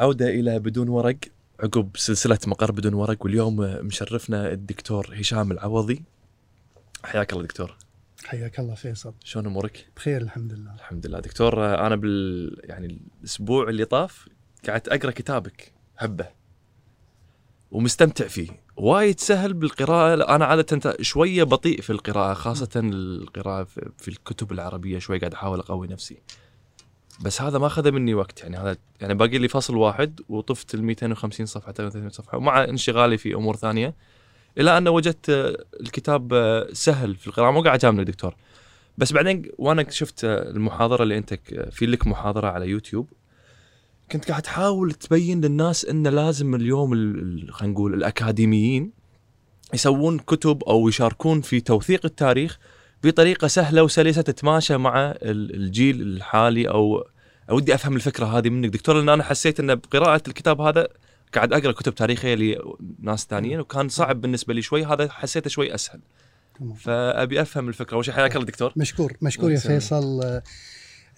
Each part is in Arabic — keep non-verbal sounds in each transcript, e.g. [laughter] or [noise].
عودة إلى بدون ورق. عقب سلسلة مقر بدون ورق واليوم مشرفنا الدكتور هشام العوضي. حياك الله دكتور. حياك الله فيصل. شلون أمورك؟ بخير الحمد لله. الحمد لله. دكتور أنا بال يعني الأسبوع اللي طاف قعدت أقرأ كتابك هبة ومستمتع فيه. وايد سهل بالقراءة. أنا عادة شوية بطيء في القراءة خاصة القراءة في الكتب العربية شوي قاعد أحاول أقوي نفسي. بس هذا ما أخذ مني وقت. يعني هذا يعني باقي لي فصل واحد وطفت ال 250 صفحة 300 صفحة ومع انشغالي في أمور ثانية. إلى أن وجدت الكتاب سهل في القراءة مو قاعد اجاملك دكتور. بس بعدين وأنا شفت المحاضرة اللي أنت في لك محاضرة على يوتيوب كنت قاعد تحاول تبين للناس إن لازم اليوم خلينا نقول الأكاديميين يسوون كتب أو يشاركون في توثيق التاريخ بطريقة سهلة وسلسة تتماشى مع الجيل الحالي أو ودي أفهم الفكرة هذه منك. دكتور لأن أنا حسيت إن بقراءة الكتاب هذا قاعد أقرأ كتب تاريخية لناس ثانيين وكان صعب بالنسبة لي شوي. هذا حسيته شوي أسهل. فأبي أفهم الفكرة. أول شيء حياك الله دكتور. مشكور مشكور يا فيصل.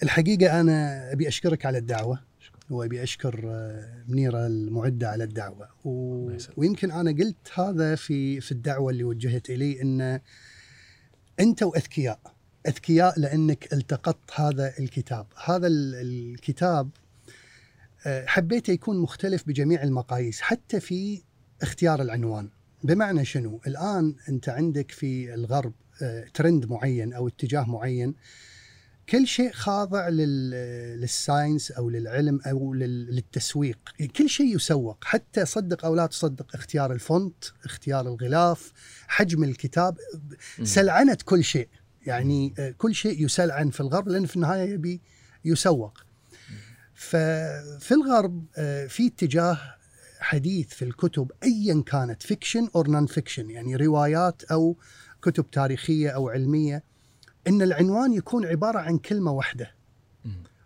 الحقيقة أنا أبي أشكرك على الدعوة وأبي أشكر منيره المعدة على الدعوة. و... ويمكن أنا قلت هذا في في الدعوة اللي وجهت إلي إن أنتم اذكياء أذكياء لأنك التقطت هذا الكتاب. هذا الكتاب حبيته يكون مختلف بجميع المقاييس حتى في اختيار العنوان. بمعنى شنو؟ الآن أنت عندك في الغرب ترند معين أو اتجاه معين كل شيء خاضع لل science أو للعلم أو للتسويق. كل شيء يسوق. حتى صدق أو لا تصدق اختيار ال font اختيار الغلاف حجم الكتاب سلعنه كل شيء. يعني كل شيء يسلعن في الغرب لأن في النهاية يبي يسوق. ففي الغرب في اتجاه حديث في الكتب ايا كانت fiction or non-fiction يعني روايات أو كتب تاريخية أو علمية. إن العنوان يكون عبارة عن كلمة واحدة.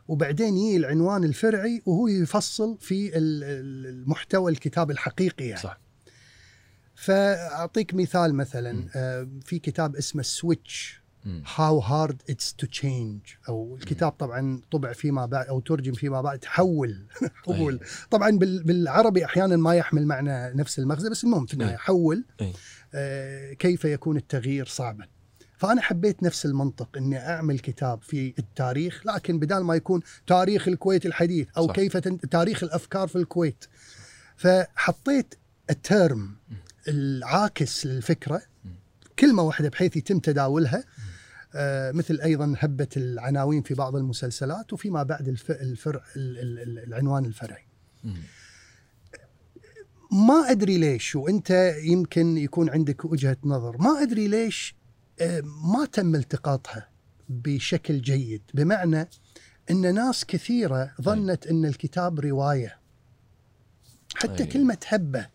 وبعدين يجي العنوان الفرعي وهو يفصل في المحتوى الكتاب الحقيقي يعني. صح. فأعطيك مثال مثلا في كتاب اسمه Switch how hard it's to change أو الكتاب طبعا طبع فيما بعد أو ترجم فيما بعد حول [laughs] حول. طبعا بالعربي أحيانا ما يحمل معنى نفس المغزى بس المهم في النهاية حول آه كيف يكون التغيير صعبا. فأنا حبيت نفس المنطق إني أعمل كتاب في التاريخ لكن بدال ما يكون تاريخ الكويت الحديث أو صح. كيف تاريخ الأفكار في الكويت فحطيت الترم العاكس للفكرة كلمة واحدة بحيث يتم تداولها آه مثل أيضا هبة العناوين في بعض المسلسلات وفيما بعد الفرع العنوان الفرعي ما أدري ليش وإنت يمكن يكون عندك وجهة نظر ما أدري ليش ما تم التقاطها بشكل جيد بمعنى إن ناس كثيرة ظنت إن الكتاب رواية حتى أي. كلمة هبه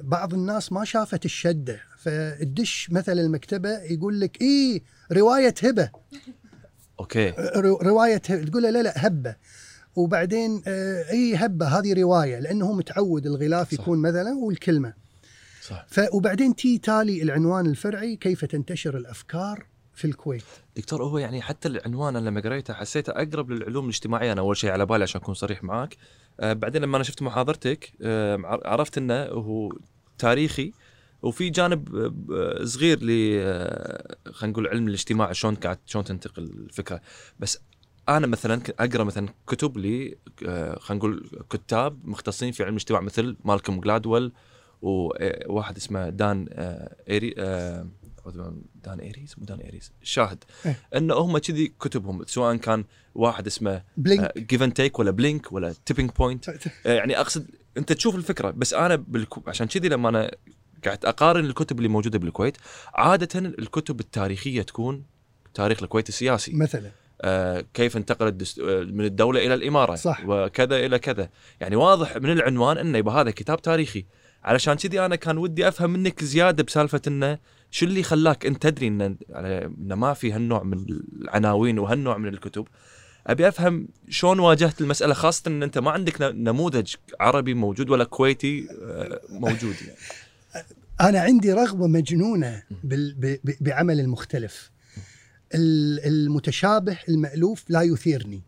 بعض الناس ما شافت الشدة فالدش مثلا المكتبة يقول لك إيه رواية هبة أوكي رواية هبة. تقول لا لا هبة وبعدين اي هبة هذه رواية لأنه متعود الغلاف صح. يكون مثلا والكلمة صح. ف وبعدين تي تالي العنوان الفرعي كيف تنتشر الأفكار في الكويت. دكتور هو يعني حتى العنوان أنا لما قريته حسيته أقرب للعلوم الاجتماعية. أنا أول شيء على بالي عشان أكون صريح معاك. آه بعدين لما أنا شفت محاضرتك آه عرفت إنه هو تاريخي. وفي جانب آه صغير ل خلينا نقول علم الاجتماع شلون قاعد شلون تنتقل الفكرة. بس أنا مثلا أقرأ مثلا كتب لي خلينا نقول كتاب مختصين في علم الاجتماع مثل مالكوم جلادويل وواحد اسمه دان إيري دان إيريز؟ مو دان إيريز شاهد. إيه. انه هم كذي كتبهم سواء كان واحد اسمه جيف اند تيك ولا بلينك ولا تيبنج بوينت يعني أقصد أنت تشوف الفكرة بس أنا بالكو... عشان كذي لما أنا قاعد أقارن الكتب اللي موجودة بالكويت عادة الكتب التاريخية تكون تاريخ الكويت السياسي. مثلا. آه كيف انتقلت دست... من الدولة إلى الإمارة. صح. وكذا إلى كذا. يعني واضح من العنوان إنه يبقى هذا كتاب تاريخي. علشان كذي أنا كان ودي أفهم منك زيادة بسالفة إنه شو اللي خلاك أنت تدري انه إن ما في هالنوع من العناوين وهالنوع من الكتب. أبي أفهم شلون واجهت المسألة خاصة إن أنت ما عندك نموذج عربي موجود ولا كويتي موجود يعني. [laughs] أنا عندي رغبة مجنونة بعمل المختلف. المتشابه المألوف لا يثيرني.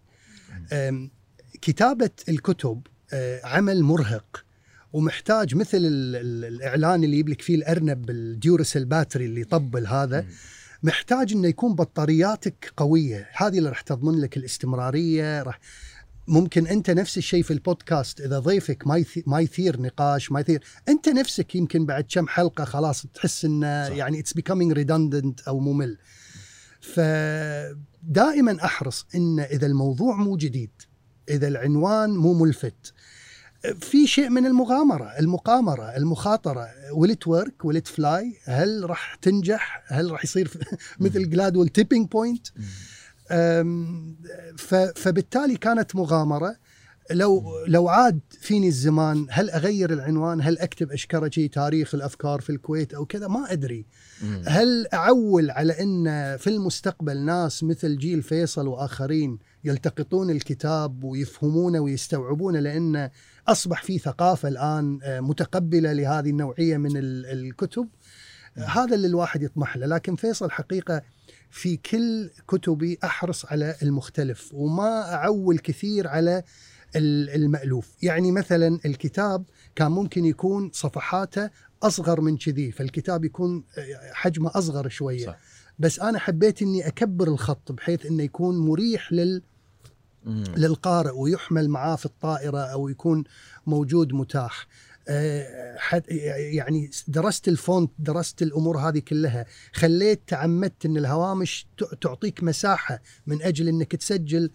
كتابة الكتب آه، عمل مرهق. ومحتاج مثل ال ال الإعلان اللي يجيب لك فيه الأرنب بال Duracell battery اللي يطبل هذا محتاج إنه يكون بطارياتك قوية. هذه اللي راح تضمن لك الاستمرارية راح ممكن أنت نفس الشيء في البودكاست إذا ضيفك ما ما يثير نقاش ما يثير أنت نفسك يمكن بعد كم حلقة خلاص تحس إنه يعني it's becoming redundant أو ممل. فدائما أحرص إن إذا الموضوع مو جديد إذا العنوان مو ملفت في شيء من المغامرة المقامرة المخاطرة. will it work will it fly هل راح تنجح؟ هل راح يصير [laughs] مثل جلادول Tipping Point فبالتالي كانت مغامرة. لو لو عاد فيني الزمان هل أغير العنوان؟ هل أكتب أشكرجي تاريخ الأفكار في الكويت أو كذا؟ ما أدري. هل أعول على أن في المستقبل ناس مثل جيل فيصل وآخرين يلتقطون الكتاب ويفهمونه ويستوعبونه لأن أصبح في ثقافة الآن آه، متقبلة لهذه النوعية من الكتب. هذا اللي الواحد يطمح له. لكن فيصل حقيقة في كل كتبي أحرص على المختلف وما أعول كثير على المألوف. يعني مثلا الكتاب كان ممكن يكون صفحاته أصغر من كذي فالكتاب يكون حجمه أصغر شوية. صح. بس أنا حبيت أني أكبر الخط بحيث أنه يكون مريح لل للقارئ ويحمل معاه في الطائرة أو يكون موجود متاح. آه، يعني درست الفونت درست الأمور هذه كلها. خليت تعمدت إن الهوامش تعطيك مساحة من أجل إنك تسجل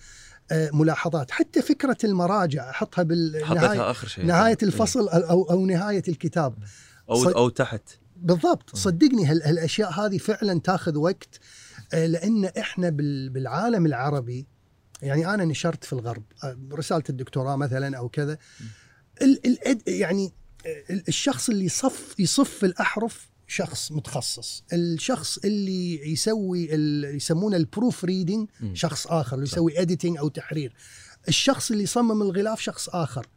آه، ملاحظات. حتى فكرة المراجع أحطها بالنهايه آخر شيء. نهاية الفصل أو أو نهاية الكتاب. أو أو تحت. بالضبط. صدقني هالأشياء هذه فعلا تاخذ وقت آه، لأن إحنا بالعالم العربي يعني أنا نشرت في الغرب رسالة الدكتوراه مثلا أو كذا. يعني الشخص اللي يصف يصف الأحرف شخص متخصص. الشخص اللي يسوي اللي يسمونه ال proofreading شخص آخر اللي يسوي editing أو تحرير. الشخص اللي يصمم الغلاف شخص آخر.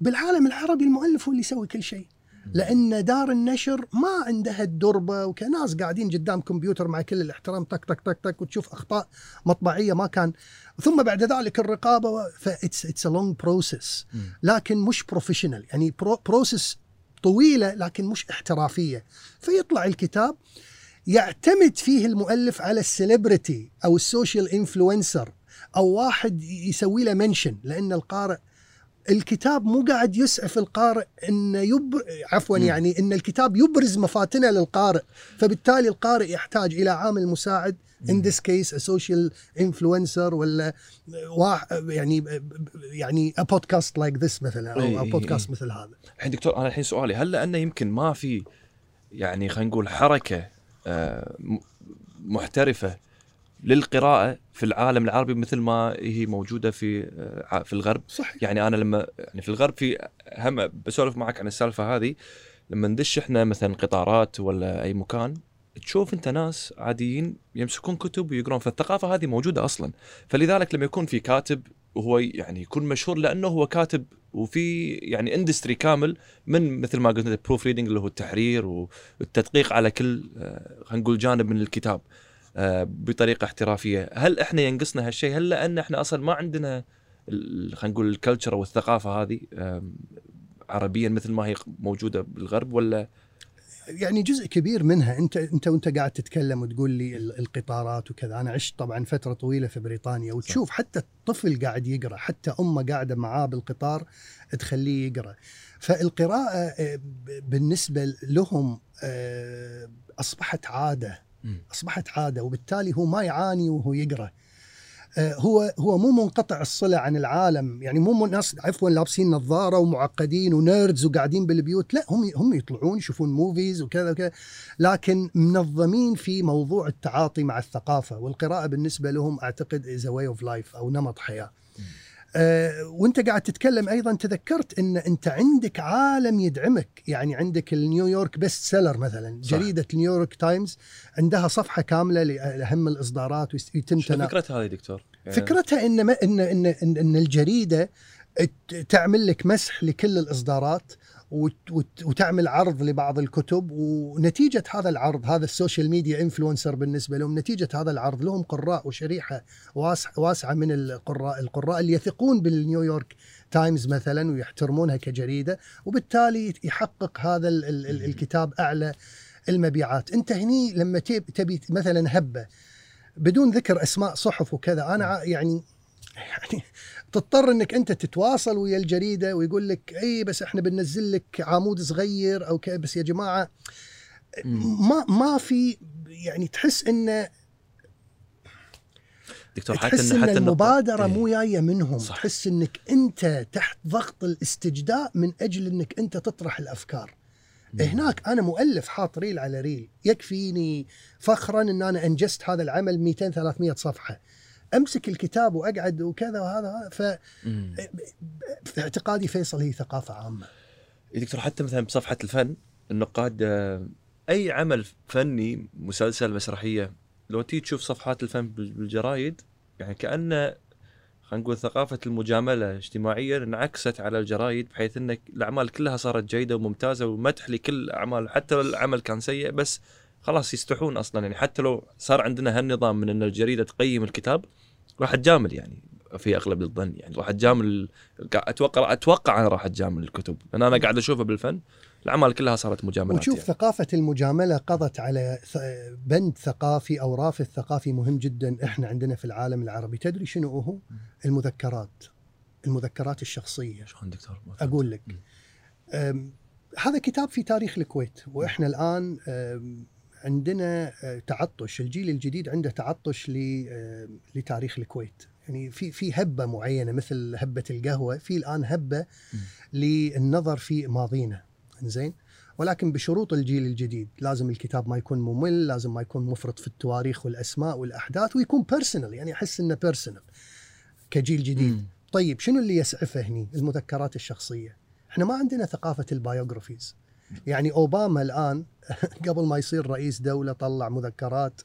بالعالم العربي المؤلف هو اللي يسوي كل شيء. لأن دار النشر ما عندها الدربة وكناس قاعدين قدام كمبيوتر مع كل الاحترام تك تك تك تك وتشوف أخطاء مطبعية ما كان. ثم بعد ذلك الرقابة ف it's it's a long process لكن مش professional يعني process طويلة لكن مش احترافية. فيطلع الكتاب يعتمد فيه المؤلف على ال celebrity أو ال social influencer أو واحد يسوي له mention لأن القارئ الكتاب مو قاعد يسعف القارئ إنه يب عفوا م. يعني إن الكتاب يبرز مفاتنه للقارئ. فبالتالي القارئ يحتاج إلى عامل مساعد in this case social influencer ولا يعني يعني بودكاست like this مثلا أو بودكاست مثل هذا. الحين دكتور أنا الحين سؤالي هل لأنه يمكن ما في يعني خلينا نقول حركة آه، محترفة للقراءة في العالم العربي مثل ما هي موجودة في آه، في الغرب. صحيح. يعني أنا لما يعني في الغرب في هم بسولف معك عن السالفة هذه لما ندش إحنا مثلا قطارات ولا أي مكان تشوف أنت ناس عاديين يمسكون كتب ويقرون فالثقافة هذه موجودة أصلا. فلذلك لما يكون في كاتب وهو يعني يكون مشهور لأنه هو كاتب وفي يعني اندستري كامل من مثل ما قلت ال proofreading اللي هو التحرير والتدقيق على كل آه، خلينا نقول جانب من الكتاب. بطريقة احترافية، هل إحنا ينقصنا هالشيء؟ هل لأن إحنا أصلا ما عندنا خلينا نقول ال culture أو الثقافة هذه عربيا مثل ما هي موجودة بالغرب ولا؟ يعني جزء كبير منها أنت أنت وأنت قاعد تتكلم وتقول لي القطارات وكذا. أنا عشت طبعا فترة طويلة في بريطانيا وتشوف صح. حتى الطفل قاعد يقرأ حتى أمه قاعدة معاه بالقطار تخليه يقرأ. فالقراءة آه، بالنسبة لهم آه، أصبحت عادة. أصبحت عادة وبالتالي هو ما يعاني وهو يقرأ. آه، هو هو مو منقطع الصلة عن العالم. يعني مو ناس عفوا لابسين نظارة ومعقدين و nerds وقاعدين بالبيوت. لا هم هم يطلعون يشوفون movies وكذا وكذا. لكن منظمين في موضوع التعاطي مع الثقافة والقراءة بالنسبة لهم أعتقد as way of life أو نمط حياة. أه وانت قاعد تتكلم أيضا تذكرت إن أنت عندك عالم يدعمك يعني عندك ال New York best seller مثلا صح. جريدة نيويورك تايمز عندها صفحة كاملة لأهم الإصدارات ويتم شو فكرتها هذه دكتور؟ يعني فكرتها إن ان ان ان, إن الجريدة تعمل لك مسح لكل الإصدارات وتعمل عرض لبعض الكتب ونتيجة هذا العرض هذا ال social media influencer بالنسبة لهم نتيجة هذا العرض لهم قراء وشريحة واسعة من القراء القراء اللي يثقون بالنيويورك تايمز مثلا ويحترمونها كجريدة وبالتالي يحقق هذا ال ال ال الكتاب أعلى المبيعات. أنت هني لما تبي مثلا هبة بدون ذكر أسماء صحف وكذا أنا يعني يعني [laughs] تضطر إنك أنت تتواصل ويا الجريدة ويقول لك إي بس إحنا بننزل لك عمود صغير أو بس يا جماعة ما ما في يعني تحس انه دكتور حتى تحس إن, المبادرة إيه. مو جاية منهم صح. تحس إنك أنت تحت ضغط الاستجداء من أجل إنك أنت تطرح الأفكار مم. هناك أنا مؤلف حاط ريل على ريل يكفيني فخرا إن أنا إنجزت هذا العمل 200 300 صفحة أمسك الكتاب وأقعد وكذا وهذا ف في اعتقادي فيصل هي ثقافة عامة. إيه دكتور حتى مثلا بصفحة الفن النقاد آه، أي عمل فني مسلسل مسرحية لو تيجي تشوف صفحات الفن بالجرايد يعني كأنه خلينا نقول ثقافة المجاملة اجتماعيا انعكست على الجرايد بحيث إن الأعمال كلها صارت جيدة وممتازة ومدح لكل الاعمال حتى لو العمل كان سيء بس خلاص يستحون أصلا. يعني حتى لو صار عندنا هالنظام من إن الجريدة تقيم الكتاب راح تجامل يعني في أغلب الظن يعني راح تجامل أتوقع أتوقع أنا راح تجامل الكتب لأن أنا قاعد أشوفها بالفن الأعمال كلها صارت مجاملات وشوف يعني. ثقافة المجاملة قضت على بند ثقافي أو رافد ثقافي مهم جدا إحنا عندنا في العالم العربي. تدري شنو هو؟ المذكرات المذكرات الشخصية. شلون دكتور؟ أقول لك. هذا كتاب في تاريخ الكويت وإحنا الآن عندنا آه، تعطش الجيل الجديد عنده تعطش لتاريخ الكويت. يعني في في هبة معينة مثل هبة القهوة في الآن هبة للنظر في ماضينا. زين ولكن بشروط الجيل الجديد لازم الكتاب ما يكون ممل لازم ما يكون مفرط في التواريخ والأسماء والأحداث ويكون personal يعني أحس إنه personal كجيل جديد. م. طيب شنو اللي يسعفه هني؟ المذكرات الشخصية. إحنا ما عندنا ثقافة ال biographies يعني أوباما الآن [laughs] قبل ما يصير رئيس دولة طلع مذكرات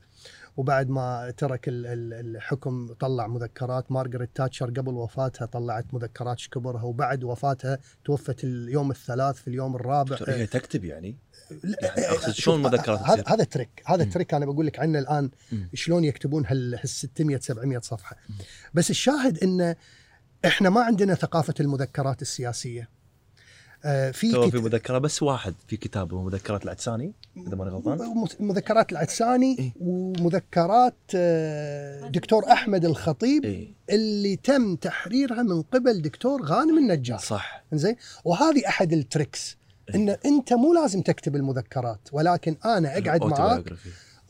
وبعد ما ترك الحكم طلع مذكرات. مارغريت تاتشر قبل وفاتها طلعت مذكرات كبرها وبعد وفاتها توفت اليوم الثلاث في اليوم الرابع. هي تكتب يعني؟ يعني أقصد شلون مذكرات هذا هذا trick هذا trick أنا بقول لك عنه الآن. شلون يكتبون هال 600 700 صفحة. بس الشاهد إنه إحنا ما عندنا ثقافة المذكرات السياسية. آه، في تو في مذكرة بس واحد في كتابه مذكرات العدساني إذا ماني غلطان. مذكرات العدساني إيه؟ ومذكرات آه، دكتور أحمد الخطيب إيه؟ اللي تم تحريرها من قبل دكتور غانم النجار. صح. زين وهذه أحد ال tricks إيه؟ ان أنت مو لازم تكتب المذكرات ولكن أنا أقعد معاك.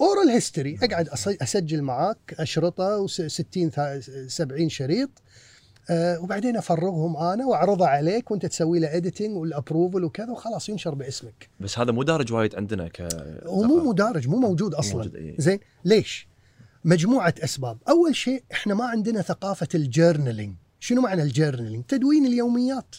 oral history أقعد أسجل معاك أشرطة و60 70 شريط. أه وبعدين أفرغهم أنا واعرضها عليك وأنت تسوي له editing وال approval وكذا وخلاص ينشر باسمك. بس هذا مو دارج وايد عندنا ك هو مو دارج مو موجود أصلا موجود إيه؟ زين ليش؟ مجموعة أسباب، أول شيء إحنا ما عندنا ثقافة ال journaling، شنو معنى ال journaling؟ تدوين اليوميات.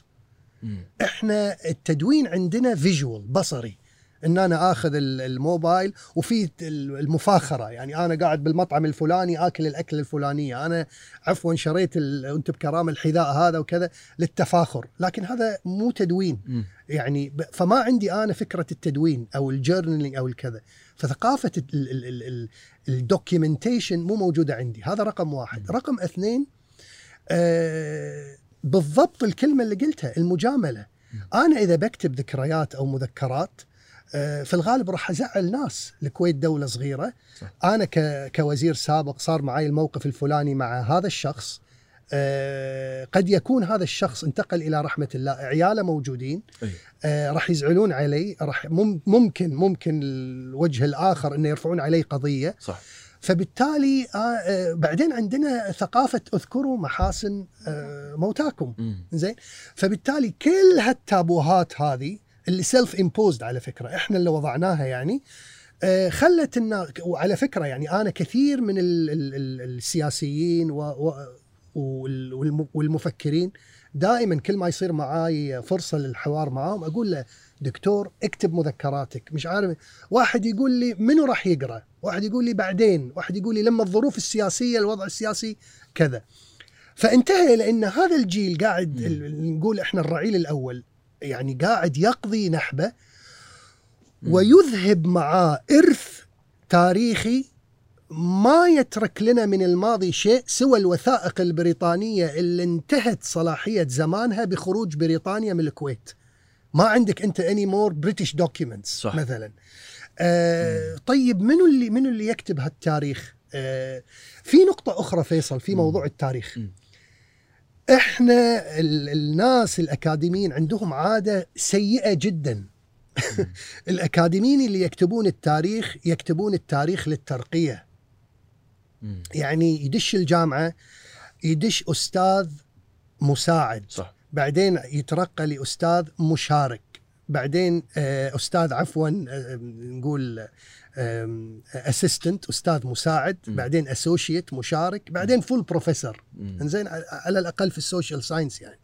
مم. إحنا التدوين عندنا visual بصري إن أنا آخذ الموبايل وفي المفاخرة. يعني أنا قاعد بالمطعم الفلاني آكل الاكل الفلانية. أنا عفوا شريت أنت بكرامة الحذاء هذا وكذا للتفاخر. لكن هذا مو تدوين. يعني فما عندي أنا فكرة التدوين أو ال journaling أو الكذا فثقافة ال documentation مو موجودة عندي. هذا رقم واحد. رقم اثنين آه بالضبط الكلمة اللي قلتها المجاملة. أنا إذا بكتب ذكريات أو مذكرات في الغالب راح أزعل ناس الكويت دولة صغيرة. صح. أنا كوزير سابق صار معي الموقف الفلاني مع هذا الشخص. أه قد يكون هذا الشخص انتقل إلى رحمة الله. عياله موجودين. أه راح يزعلون علي. راح ممكن ممكن الوجه الآخر إنه يرفعون علي قضية. صح. فبالتالي آه, آه، بعدين عندنا ثقافة اذكروا محاسن آه موتاكم. زين. فبالتالي كل هالتابوهات هذه اللي self-imposed على فكرة إحنا اللي وضعناها يعني. آه، خلت الناس وعلى فكرة يعني أنا كثير من ال ال ال السياسيين و والمفكرين دائما كل ما يصير معاي فرصة للحوار معاهم أقول له دكتور اكتب مذكراتك. مش عارف واحد يقول لي منو راح يقرأ؟ واحد يقول لي بعدين؟ واحد يقول لي لما الظروف السياسية الوضع السياسي كذا. فانتهى لأن هذا الجيل قاعد نقول إحنا الرعيل الأول. يعني قاعد يقضي نحبه ويذهب معاه إرث تاريخي ما يترك لنا من الماضي شيء سوى الوثائق البريطانية اللي انتهت صلاحية زمانها بخروج بريطانيا من الكويت. ما عندك أنت any more British documents مثلا. آه طيب منو اللي منو اللي يكتب هالتاريخ؟ آه في نقطة أخرى فيصل في موضوع التاريخ. م. إحنا الناس الأكاديميين عندهم عادة سيئة جدا. [laughs] الأكاديميين اللي يكتبون التاريخ يكتبون التاريخ للترقية. يعني يدش الجامعة يدش أستاذ مساعد. صح. بعدين يترقى لأستاذ مشارك. بعدين آه، أستاذ عفوا آه، نقول assistant أستاذ مساعد م. بعدين associate مشارك بعدين full professor إنزين على الأقل في ال social science يعني.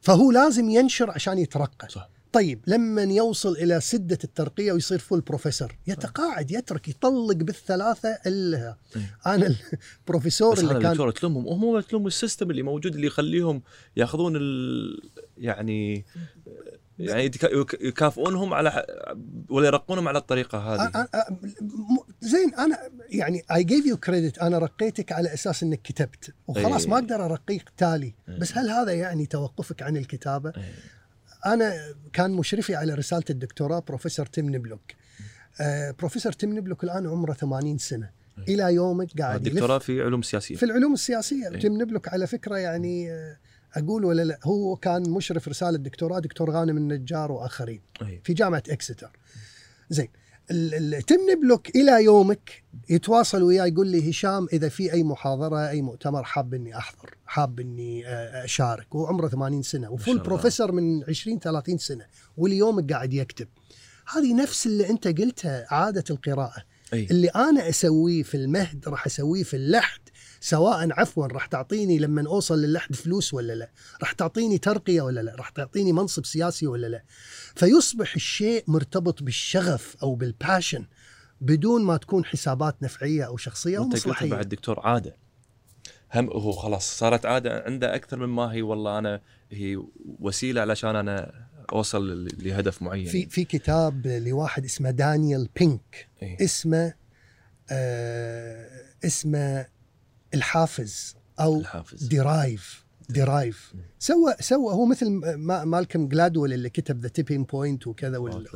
فهو لازم ينشر عشان يترقى. صح. طيب لما يوصل إلى سدة الترقية ويصير full professor يتقاعد يترك يطلق بالثلاثة الا إيه. أنا البروفيسور اللي كان دكتور تلومهم هم تلوم ال system اللي موجود اللي يخليهم ياخذون ال... يعني يعني يكافئونهم على ولا يرقونهم على الطريقة هذه. زين أنا يعني I give you credit أنا رقيتك على أساس إنك كتبت وخلاص ما أقدر أرقيك تالي. بس هل هذا يعني توقفك عن الكتابة؟ أنا كان مشرفي على رسالة الدكتوراه بروفيسور تيم نبلوك. آه بروفيسور تيم نبلوك الآن عمره 80 سنة. إلى يومك قاعد الدكتوراه في علوم سياسية. في العلوم السياسية. تيم نبلوك على فكرة يعني آه أقول ولا لا؟ هو كان مشرف رسالة دكتوراه دكتور غانم النجار وآخرين أيه. في جامعة اكستر زين تيم نبلوك إلى يومك يتواصل وياي يقول لي هشام إذا في أي محاضرة أي مؤتمر حاب إني أحضر حاب إني آه، أشارك. وعمره 80 سنة و full professor من 20 30 سنة واليوم قاعد يكتب. هذه نفس اللي أنت قلتها عادة القراءة. أي. اللي أنا أسويه في المهد راح أسويه في اللحد. سواء عفوا راح تعطيني لما أوصل للحد فلوس ولا لا راح تعطيني ترقية ولا لا راح تعطيني منصب سياسي ولا لا. فيصبح الشيء مرتبط بالشغف أو بالباشن بدون ما تكون حسابات نفعية أو شخصية أو مصلحية. بعد دكتور عادة. هم هو خلاص صارت عادة عنده أكثر مما هي والله أنا هي وسيلة علشان أنا أوصل لهدف معين في في كتاب لواحد اسمه دانيال بينك إيه؟ اسمه آه اسمه الحافز أو الحافز. Drive Drive سوى سوى هو مثل مالكم جلادويل اللي كتب The Tipping Point وكذا وال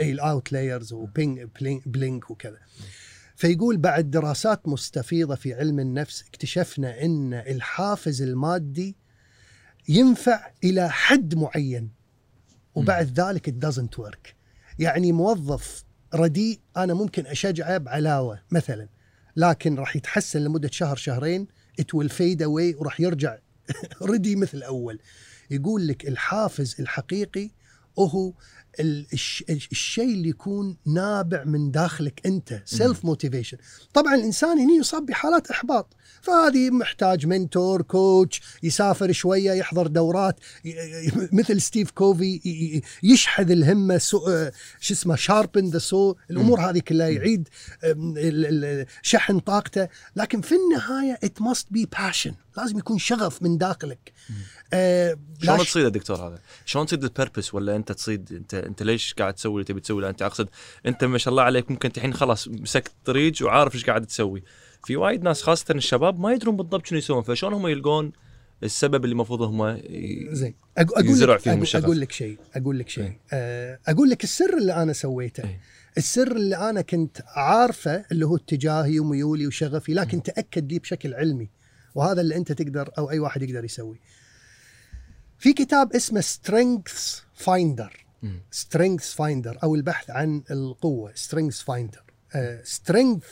اي ال Outliers و being Blink وكذا. فيقول بعد دراسات مستفيضة في علم النفس اكتشفنا إن الحافز المادي ينفع إلى حد معين وبعد ذلك it doesn't work. يعني موظف رديء أنا ممكن أشجعه بعلاوة مثلا. لكن راح يتحسن لمدة شهر شهرين it will fade away وراح يرجع [laughs] ردي مثل أول. يقول لك الحافز الحقيقي هو الشيء اللي يكون نابع من داخلك انت self motivation طبعا الإنسان هنا يصاب بحالات إحباط. فهذه محتاج mentor coach يسافر شوية يحضر دورات مثل ستيف كوفي يشحذ الهمة شو اسمه sharpen the saw الأمور هذه كلها يعيد شحن طاقته. لكن في النهاية it must be passion لازم يكون شغف من داخلك. آه شلون تصيد الدكتور هذا؟ شلون تصيد ال purpose ولا أنت تصيد انت أنت ليش قاعد تسوي اللي تبي تسوي؟ أنت أقصد أنت ما شاء الله عليك ممكن الحين خلاص مسكت طريق وعارف إيش قاعد تسوي. في وايد ناس خاصة الشباب ما يدرون بالضبط شنو يسوون فشلون هم يلقون السبب اللي المفروض هم زين أقول لك فيهم الشغف. أقول لك شيء أقول لك شيء إيه. آه، أقول لك السر اللي أنا سويته أي. السر اللي أنا كنت عارفه اللي هو اتجاهي وميولي وشغفي لكن تأكد لي بشكل علمي وهذا اللي أنت تقدر أو أي واحد يقدر يسويه في كتاب اسمه Strength Finder Strength Finder أو البحث عن القوة. Strength Finder Strength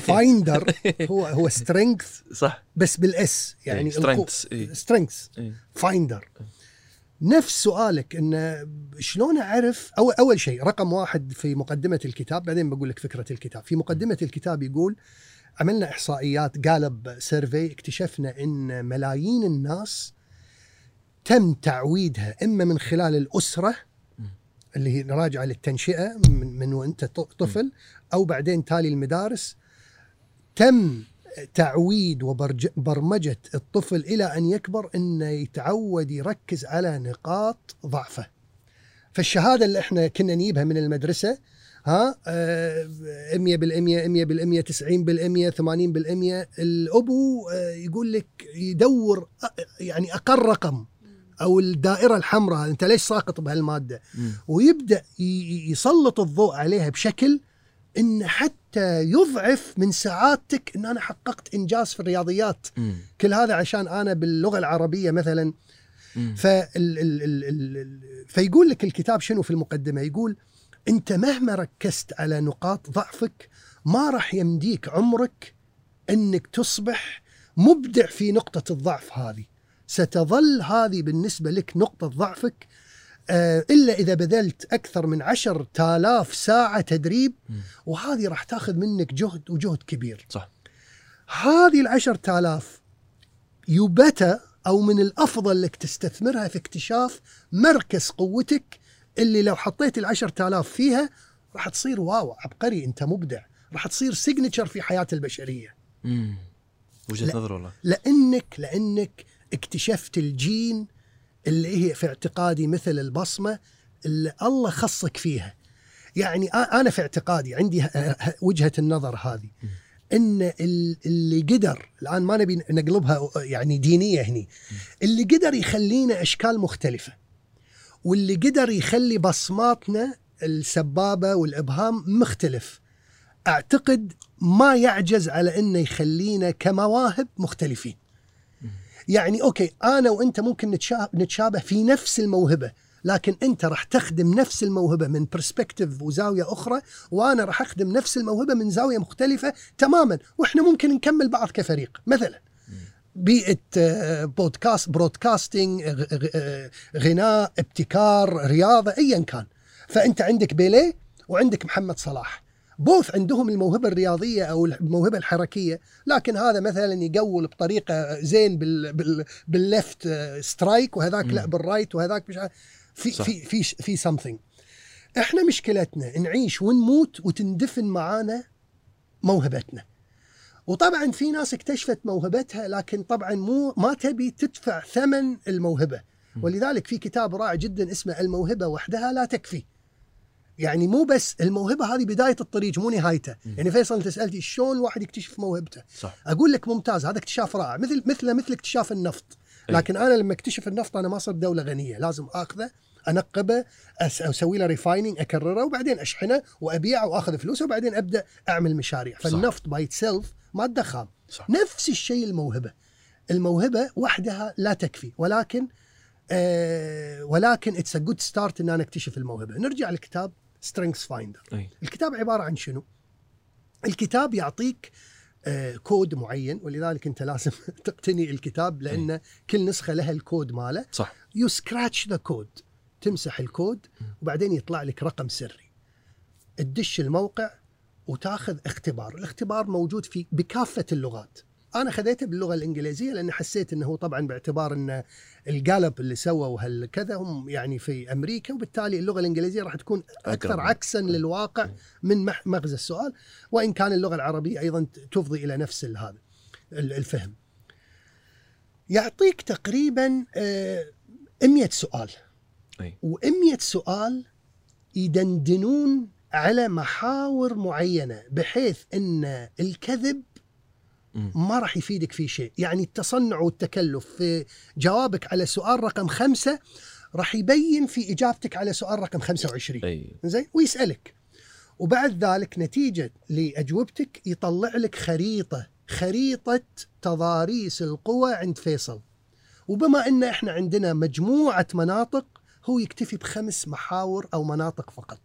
Finder هو هو strength صح. بس بالاس يعني Strength Finder نفس سؤالك انه شلون اعرف أو أول شيء رقم واحد في مقدمة الكتاب بعدين بقول لك فكرة الكتاب. في مقدمة الكتاب يقول عملنا إحصائيات Gallup survey اكتشفنا إن ملايين الناس تم تعويدها إما من خلال الأسرة اللي هي راجعة للتنشئة من, من وأنت طفل أو بعدين تالي المدارس تم تعويد وبرمجه الطفل إلى أن يكبر إنه يتعود يركز على نقاط ضعفه. فالشهادة اللي إحنا كنا نجيبها من المدرسة ها آه، 100% 100% 90% 80% الأبو آه، يقول لك يدور أ- يعني أقل رقم أو الدائرة الحمراء أنت ليش ساقط بهالمادة. ويبدأ يسلط الضوء عليها بشكل إن حتى يضعف من سعادتك إن أنا حققت إنجاز في الرياضيات مم. كل هذا عشان أنا باللغة العربية مثلا. فال ال ال ال ال فيقول لك الكتاب شنو في المقدمة يقول أنت مهما ركزت على نقاط ضعفك ما راح يمديك عمرك إنك تصبح مبدع في نقطة الضعف هذه ستظل هذه بالنسبة لك نقطة ضعفك آه، إلا إذا بذلت أكثر من عشر تالاف ساعة تدريب. وهذه راح تاخذ منك جهد وجهد كبير. صح. هذه العشر تالاف يبتى أو من الأفضل لك تستثمرها في اكتشاف مركز قوتك اللي لو حطيت العشر تالاف فيها راح تصير wow عبقري أنت مبدع. راح تصير signature في حياة البشرية. لا. نظر والله. لأنك لأنك اكتشفت الجين اللي هي في اعتقادي مثل البصمة اللي الله خصك فيها. يعني أنا في اعتقادي عندي ه- ه- وجهة النظر هذه. إن ال- اللي قدر الآن ما نبي نقلبها يعني دينية هني. اللي قدر يخلينا أشكال مختلفة. واللي قدر يخلي بصماتنا السبابة والإبهام مختلف. أعتقد ما يعجز على إنه يخلينا كمواهب مختلفين. يعني okay أنا وأنت ممكن نتشا- نتشابه في نفس الموهبة لكن أنت راح تخدم نفس الموهبة من perspective وزاوية أخرى وأنا راح أخدم نفس الموهبة من زاوية مختلفة تماما وإحنا ممكن نكمل بعض كفريق. مثلا بيئة آه، بودكاست broadcasting غ- غ- آه، غناء ابتكار رياضة ايا كان. فأنت عندك بيليه وعندك محمد صلاح. both عندهم الموهبة الرياضية أو الموهبة الحركية لكن هذا مثلا يقول بطريقة زين بال بال بال left آه، strike وهذاك لا. بال right وهذاك مش في صح. في في في something إحنا مشكلتنا نعيش ونموت وتندفن معانا موهبتنا وطبعا في ناس اكتشفت موهبتها لكن طبعا مو ما تبي تدفع ثمن الموهبة. ولذلك في كتاب رائع جدا اسمه الموهبة وحدها لا تكفي يعني مو بس الموهبة هذه بداية الطريق مو نهايته. م. يعني فيصل أنت سألتي شلون الواحد يكتشف موهبته؟ صح. أقول لك ممتاز هذا اكتشاف رائع. مثل مثل مثل اكتشاف النفط. أي. لكن أنا لما اكتشف النفط أنا ما صرت دولة غنية. لازم أخذه أنقبه أس- أسوي له refining أكرره وبعدين أشحنه وأبيعه وأخذ فلوسه وبعدين أبدأ أعمل مشاريع. فالنفط by itself ماده خام صح. نفس الشيء الموهبة. الموهبة وحدها لا تكفي. ولكن آه ولكن it's a good start إن أنا أكتشف الموهبة. نرجع للكتاب. Strength Finder أي. الكتاب عبارة عن شنو؟ الكتاب يعطيك آه، كود معين ولذلك انت لازم [laughs] تقتني الكتاب لأن كل نسخة لها الكود ماله. صح. you scratch the code تمسح الكود وبعدين يطلع لك رقم سري. تدش الموقع وتاخذ اختبار. الاختبار موجود في بكافة اللغات. أنا خذيته باللغة الإنجليزية لأن حسيت إنه هو طبعا باعتبار إن الجالب اللي سووا هالكذا هم يعني في أمريكا وبالتالي اللغة الإنجليزية راح تكون أكثر. عكسا للواقع من مغزى السؤال وإن كان اللغة العربية أيضا تفضي إلى نفس هذا ال- الفهم. يعطيك تقريبا آه، 100 سؤال أي و100 سؤال يدندنون على محاور معينة بحيث إن الكذب. ما راح يفيدك في شيء، يعني التصنع والتكلف في جوابك على سؤال رقم خمسة راح يبين في إجابتك على سؤال رقم 25 أي. زين؟ ويسألك. وبعد ذلك نتيجة لأجوبتك يطلع لك خريطة خريطة تضاريس القوى عند فيصل. وبما إن إحنا عندنا مجموعة مناطق هو يكتفي بخمس محاور أو مناطق فقط.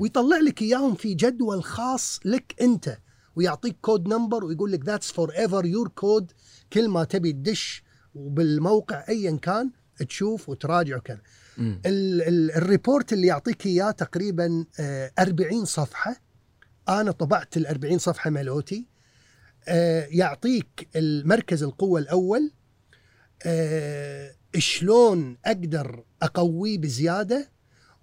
ويطلع لك إياهم في جدول خاص لك أنت. ويعطيك code number ويقول لك that's forever your code كل ما تبي تدش وبالموقع ايا كان تشوف وتراجع وكذا ال report اللي يعطيك إياه تقريبا آه، 40 صفحة. أنا طبعت ال 40 صفحة ملوتي. آه، يعطيك المركز القوة الأول. آه، شلون أقدر أقويه بزيادة.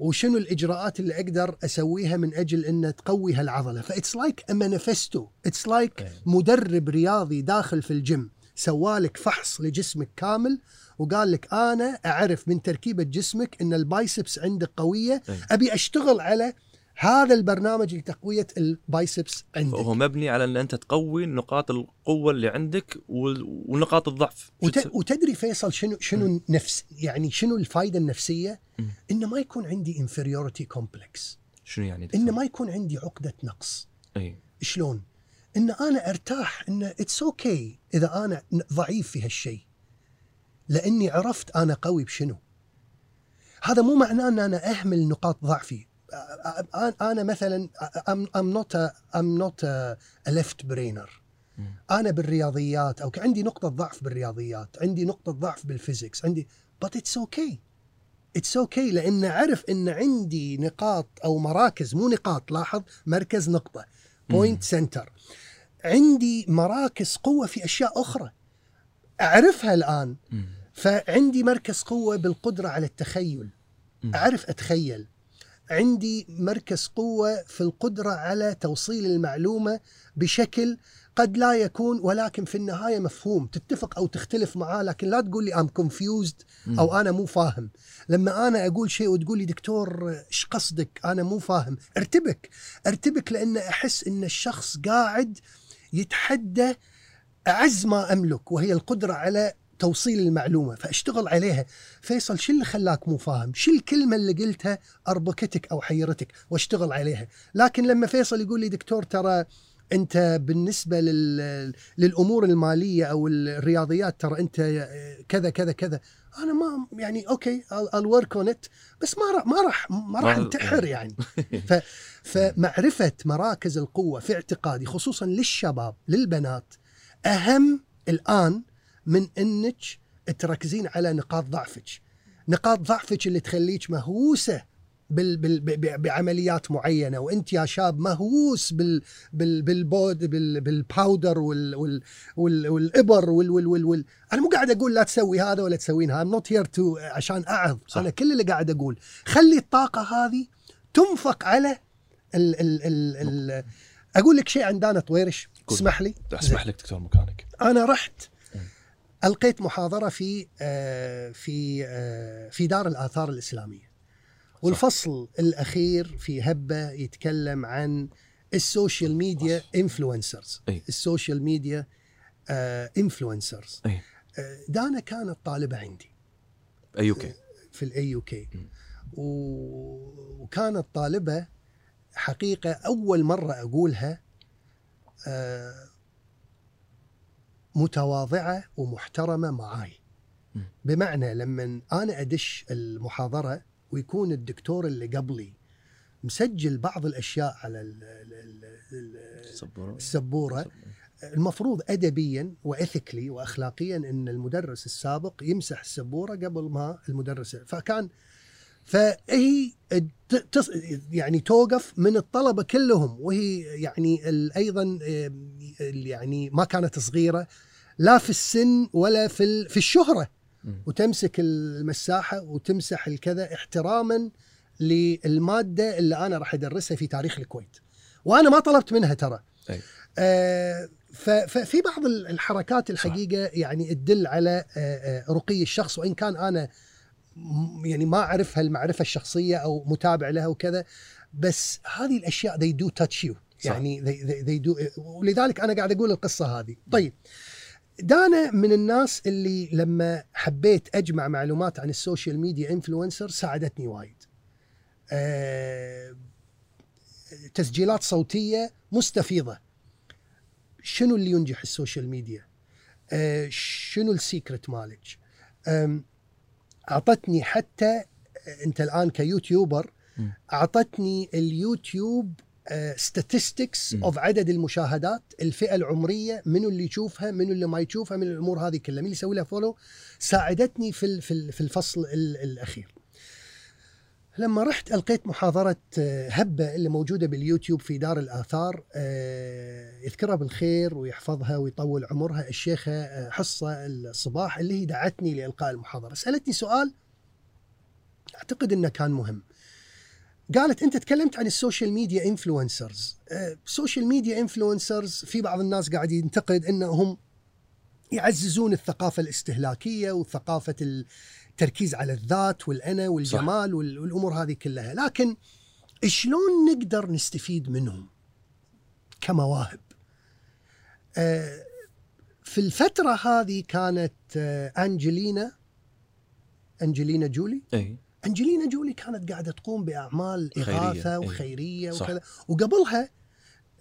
وشنو الإجراءات اللي أقدر أسويها من أجل ان تقوي هالعضله ف it's like a manifesto it's like. مدرب رياضي داخل في الجيم سوالك فحص لجسمك كامل وقال لك أنا أعرف من تركيبة جسمك إن ال biceps عندك قوية أي. أبي أشتغل على هذا البرنامج لتقوية ال biceps عندك. هو مبني على إن أنت تقوي نقاط القوة اللي عندك ونقاط الضعف. وت... وتدري فيصل شنو شنو نفس يعني شنو الفائده النفسية؟ مم. إنه ما يكون عندي inferiority complex شنو يعني؟ إنه ما يكون عندي عقدة نقص. أي. شلون؟ إن أنا أرتاح إن it's okay okay إذا أنا ضعيف في هالشيء. لأني عرفت أنا قوي بشنو. هذا مو معناه إن أنا أهمل نقاط ضعفي. أنا مثلا I'm, I'm not a, I'm not a, a left brainer. مم. أنا بالرياضيات أو عندي نقطة ضعف بالرياضيات عندي نقطة ضعف بال physics عندي but it's okay. it's okay okay لأن أعرف إن عندي نقاط أو مراكز مو نقاط لاحظ مركز نقطة point center عندي مراكز قوة في أشياء أخرى. أعرفها الآن. فعندي مركز قوة بالقدرة على التخيل. أعرف أتخيل. عندي مركز قوة في القدرة على توصيل المعلومة بشكل قد لا يكون ولكن في النهاية مفهوم. تتفق أو تختلف معاه لكن لا تقول لي I'm confused أو أنا مو فاهم. لما أنا أقول شيء وتقول لي دكتور إيش قصدك؟ أنا مو فاهم. ارتبك. ارتبك لأن أحس إن الشخص قاعد يتحدى أعز ما أملك وهي القدرة على توصيل المعلومة فاشتغل عليها. فيصل شو اللي خلاك مو فاهم؟ شو الكلمة اللي قلتها أربكتك أو حيرتك واشتغل عليها؟ لكن لما فيصل يقول لي دكتور ترى أنت بالنسبة لل... للأمور المالية أو الرياضيات ترى أنت كذا كذا كذا. أنا ما يعني أوكي I'll work on it بس ما راح ما راح ما راح انتحر يعني. [laughs] ف... فمعرفة مراكز القوة في اعتقادي خصوصا للشباب للبنات أهم الآن من انك تركزين على نقاط ضعفك نقاط ضعفك اللي تخليك مهووسة بال بال ب- بعمليات معينة وانت يا شاب مهووس بال بال بالبود بال بالباودر وال وال وال والإبر وال وال وال, وال أنا مو قاعد أقول لا تسوي هذا ولا تسوين هذا not here to عشان أعظ صح. أنا كل اللي قاعد أقول خلي الطاقة هذه تنفق على ال ال ال ال أقول لك شيء عن دانا طويرش. اسمح لي أسمح لك دكتور مكانك أنا رحت ألقيت محاضرة في آه، في آه، في دار الآثار الإسلامية. والفصل الأخير في هبة يتكلم عن ال social media influencers أي. ال social media influencers اي دانا كانت طالبة عندي. أي okay في ال AUK. وكانت طالبة حقيقة أول مرة أقولها آه، متواضعة ومحترمة معاي. بمعنى لما أنا أدش المحاضرة ويكون الدكتور اللي قبلي مسجل بعض الأشياء على ال- ال- ال- صبورة. السبورة المفروض ادبيا وإثيكلي واخلاقيا إن المدرس السابق يمسح السبورة قبل ما المدرس فكان فهي يعني توقف من الطلبة كلهم وهي يعني أيضا يعني ما كانت صغيرة لا في السن ولا في في الشهرة. وتمسك المساحة وتمسح الكذا احتراما للمادة اللي أنا راح أدرسها في تاريخ الكويت وأنا ما طلبت منها ترى أي. آه، ففي بعض ال- الحركات الحقيقة يعني تدل على آه، آه، رقي الشخص وإن كان أنا يعني ما اعرفها المعرفه الشخصية أو متابع لها وكذا بس هذه الأشياء they do touch you. صح. يعني they, they, they do ولذلك أنا قاعد أقول القصة هذه. طيب دانا من الناس اللي لما حبيت أجمع معلومات عن ال social media influencer ساعدتني وايد. آه، تسجيلات صوتية مستفيضة. شنو اللي ينجح ال social media؟ آه، شنو ال secret مالك؟ آم، أعطتني حتى آه، أنت الآن ك YouTuber. أعطتني ال YouTube statistics مم. of عدد المشاهدات الفئة العمرية منو اللي يشوفها منو اللي ما يشوفها من الأمور هذه كلها مين اللي يسوي لها follow ساعدتني في في ال- في الفصل ال- الأخير لما رحت ألقيت محاضرة آه، هبة اللي موجودة باليوتيوب في دار الآثار آه، يذكرها بالخير ويحفظها ويطول عمرها الشيخة آه، حصة الصباح اللي هي دعتني لإلقاء المحاضرة. سألتني سؤال أعتقد إنه كان مهم. قالت أنت تكلمت عن ال social media influencers ال social media influencers في بعض الناس قاعد ينتقد إنهم يعززون الثقافة الاستهلاكية وثقافة التركيز على الذات والأنا والجمال وال- والأمور هذه كلها. لكن شلون نقدر نستفيد منهم؟ كمواهب. آه، في الفترة هذه كانت آه، أنجلينا أنجلينا جولي. إي. أنجلينا جولي كانت قاعدة تقوم بأعمال خيرية، إغاثة إيه. وخيرية صح. وكذا. وقبلها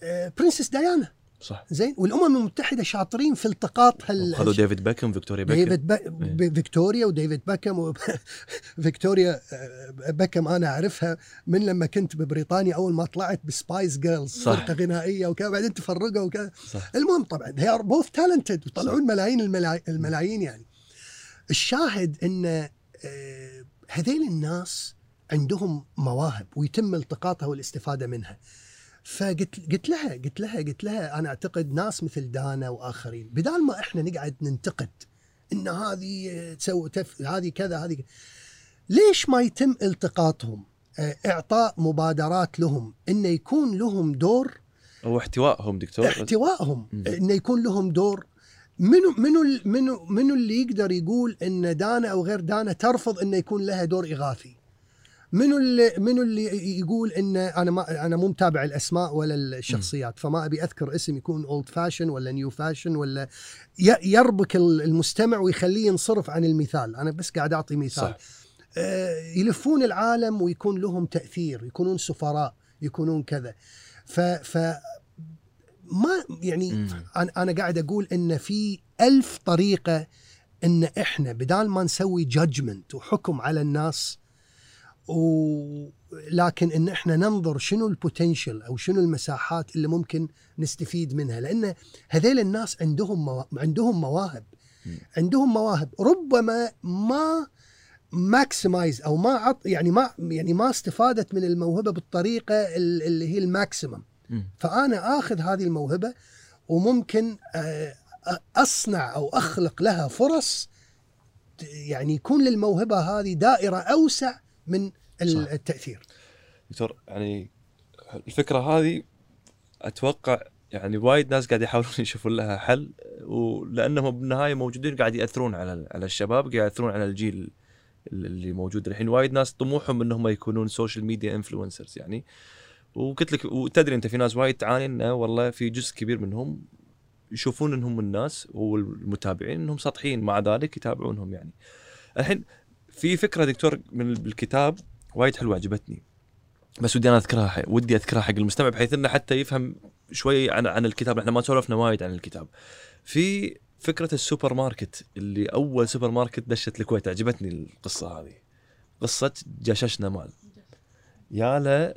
آه، princess ديانا. صح. زين والأمم المتحدة شاطرين في التقاط هال خذوا ديفيد بيكم فيكتوريا بيكم ديفيد ب... ب... فيكتوريا وديفيد باكم و... [laughs] فيكتوريا آه، باكم أنا أعرفها من لما كنت ببريطانيا أول ما طلعت ب Spice Girls صح. فرقة غنائية وكذا بعدين تفرقوا وكذا. المهم طبعا they are both talented ويطلعون ملايين الملاي... الملايين يعني. الشاهد إن آه، هذيل الناس عندهم مواهب ويتم التقاطها والاستفادة منها. فقلت قلت لها قلت لها قلت لها أنا أعتقد ناس مثل دانا وآخرين بدال ما إحنا نقعد ننتقد إن هذه تسوي تف... هذه كذا هذه. ليش ما يتم التقاطهم آه، إعطاء مبادرات لهم إنه يكون لهم دور هو احتوائهم دكتور احتوائهم. إنه يكون لهم دور منو منو منو منو اللي يقدر يقول إن دانا أو غير دانا ترفض إنه يكون لها دور إغاثي؟ منو اللي منو اللي يقول إن أنا ما أنا مو متابع الأسماء ولا الشخصيات فما أبي أذكر اسم يكون old fashion ولا new fashion ولا يربك ال- المستمع ويخليه ينصرف عن المثال، أنا بس قاعد أعطي مثال. صح آه، يلفون العالم ويكون لهم تأثير يكونون سفراء يكونون كذا ف ف ما يعني مم. أنا أنا قاعد أقول إن في ألف طريقة إن إحنا بدال ما نسوي judgement وحكم على الناس و لكن إن إحنا ننظر شنو ال potential أو شنو المساحات اللي ممكن نستفيد منها لأن هذيل الناس عندهم موا... عندهم مواهب. عندهم مواهب ربما ما maximize أو ما عط يعني ما يعني ما استفادت من الموهبة بالطريقة ال- اللي هي ال maximum مم. فأنا آخذ هذه الموهبة وممكن آه، أصنع أو أخلق لها فرص يعني يكون للموهبة هذه دائرة أوسع من صح. التأثير دكتور يعني الفكرة هذه أتوقع يعني وايد ناس قاعد يحاولون [laughs] يشوفون لها حل ولأنهم بالنهاية موجودين قاعد يأثرون على على الشباب قاعد يأثرون على الجيل اللي موجود الحين وايد ناس طموحهم إنهم يكونون social media influencers يعني وقلت لك وتدري أنت في ناس وايد تعاني إنه والله في جزء كبير منهم يشوفون إنهم الناس والمتابعين إنهم سطحيين مع ذلك يتابعونهم يعني. الحين في فكرة دكتور من بالكتاب وايد حلوة عجبتني. بس ودي أنا أذكرها. ودي أذكرها حق المستمع بحيث إنه حتى يفهم شوي عن عن الكتاب إحنا ما سولفنا وايد عن الكتاب. في فكرة السوبر ماركت اللي أول سوبر ماركت دشت الكويت عجبتني القصة هذه. قصة جاشنمال. يا له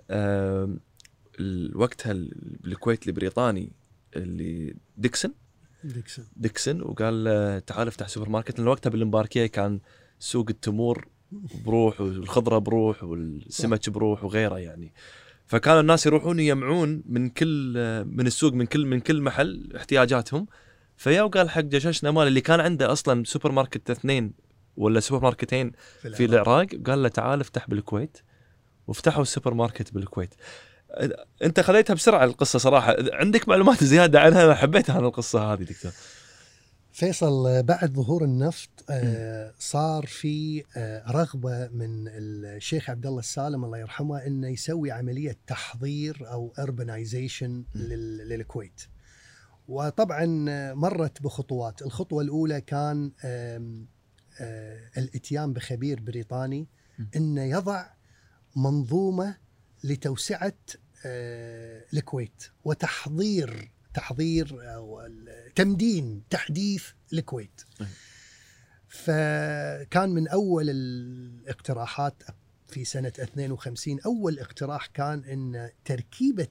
وقتها ال- بالكويت البريطاني اللي ديكسون ديكسون ديكسون وقال تعال افتح سوبر ماركت لأن وقتها بالمباركية كان سوق التمور بروح والخضرة بروح والسمك بروح وغيره يعني. فكانوا الناس يروحون يجمعون من كل من السوق من كل من كل محل احتياجاتهم. فيا وقال حق جاشنمال اللي كان عنده أصلا سوبر ماركت اثنين ولا سوبر ماركتين في العراق. قال له تعال افتح بالكويت. وفتحوا السوبر ماركت بالكويت أنت خذيتها بسرعة القصة صراحة. عندك معلومات زيادة عنها؟ أنا حبيتها أنا القصة هذه دكتور. فيصل آه، بعد ظهور النفط آه، صار في آه، رغبة من الشيخ عبد الله السالم الله يرحمه إنه يسوي عملية تحضير أو urbanization لل- للكويت. وطبعا مرت بخطوات، الخطوة الأولى كان الإتيان بخبير بريطاني. إنه يضع منظومة لتوسعة الكويت وتحضير تحضير أو تمدين تحديث الكويت. فكان من أول الاقتراحات في سنة 52 أول اقتراح كان إن تركيبة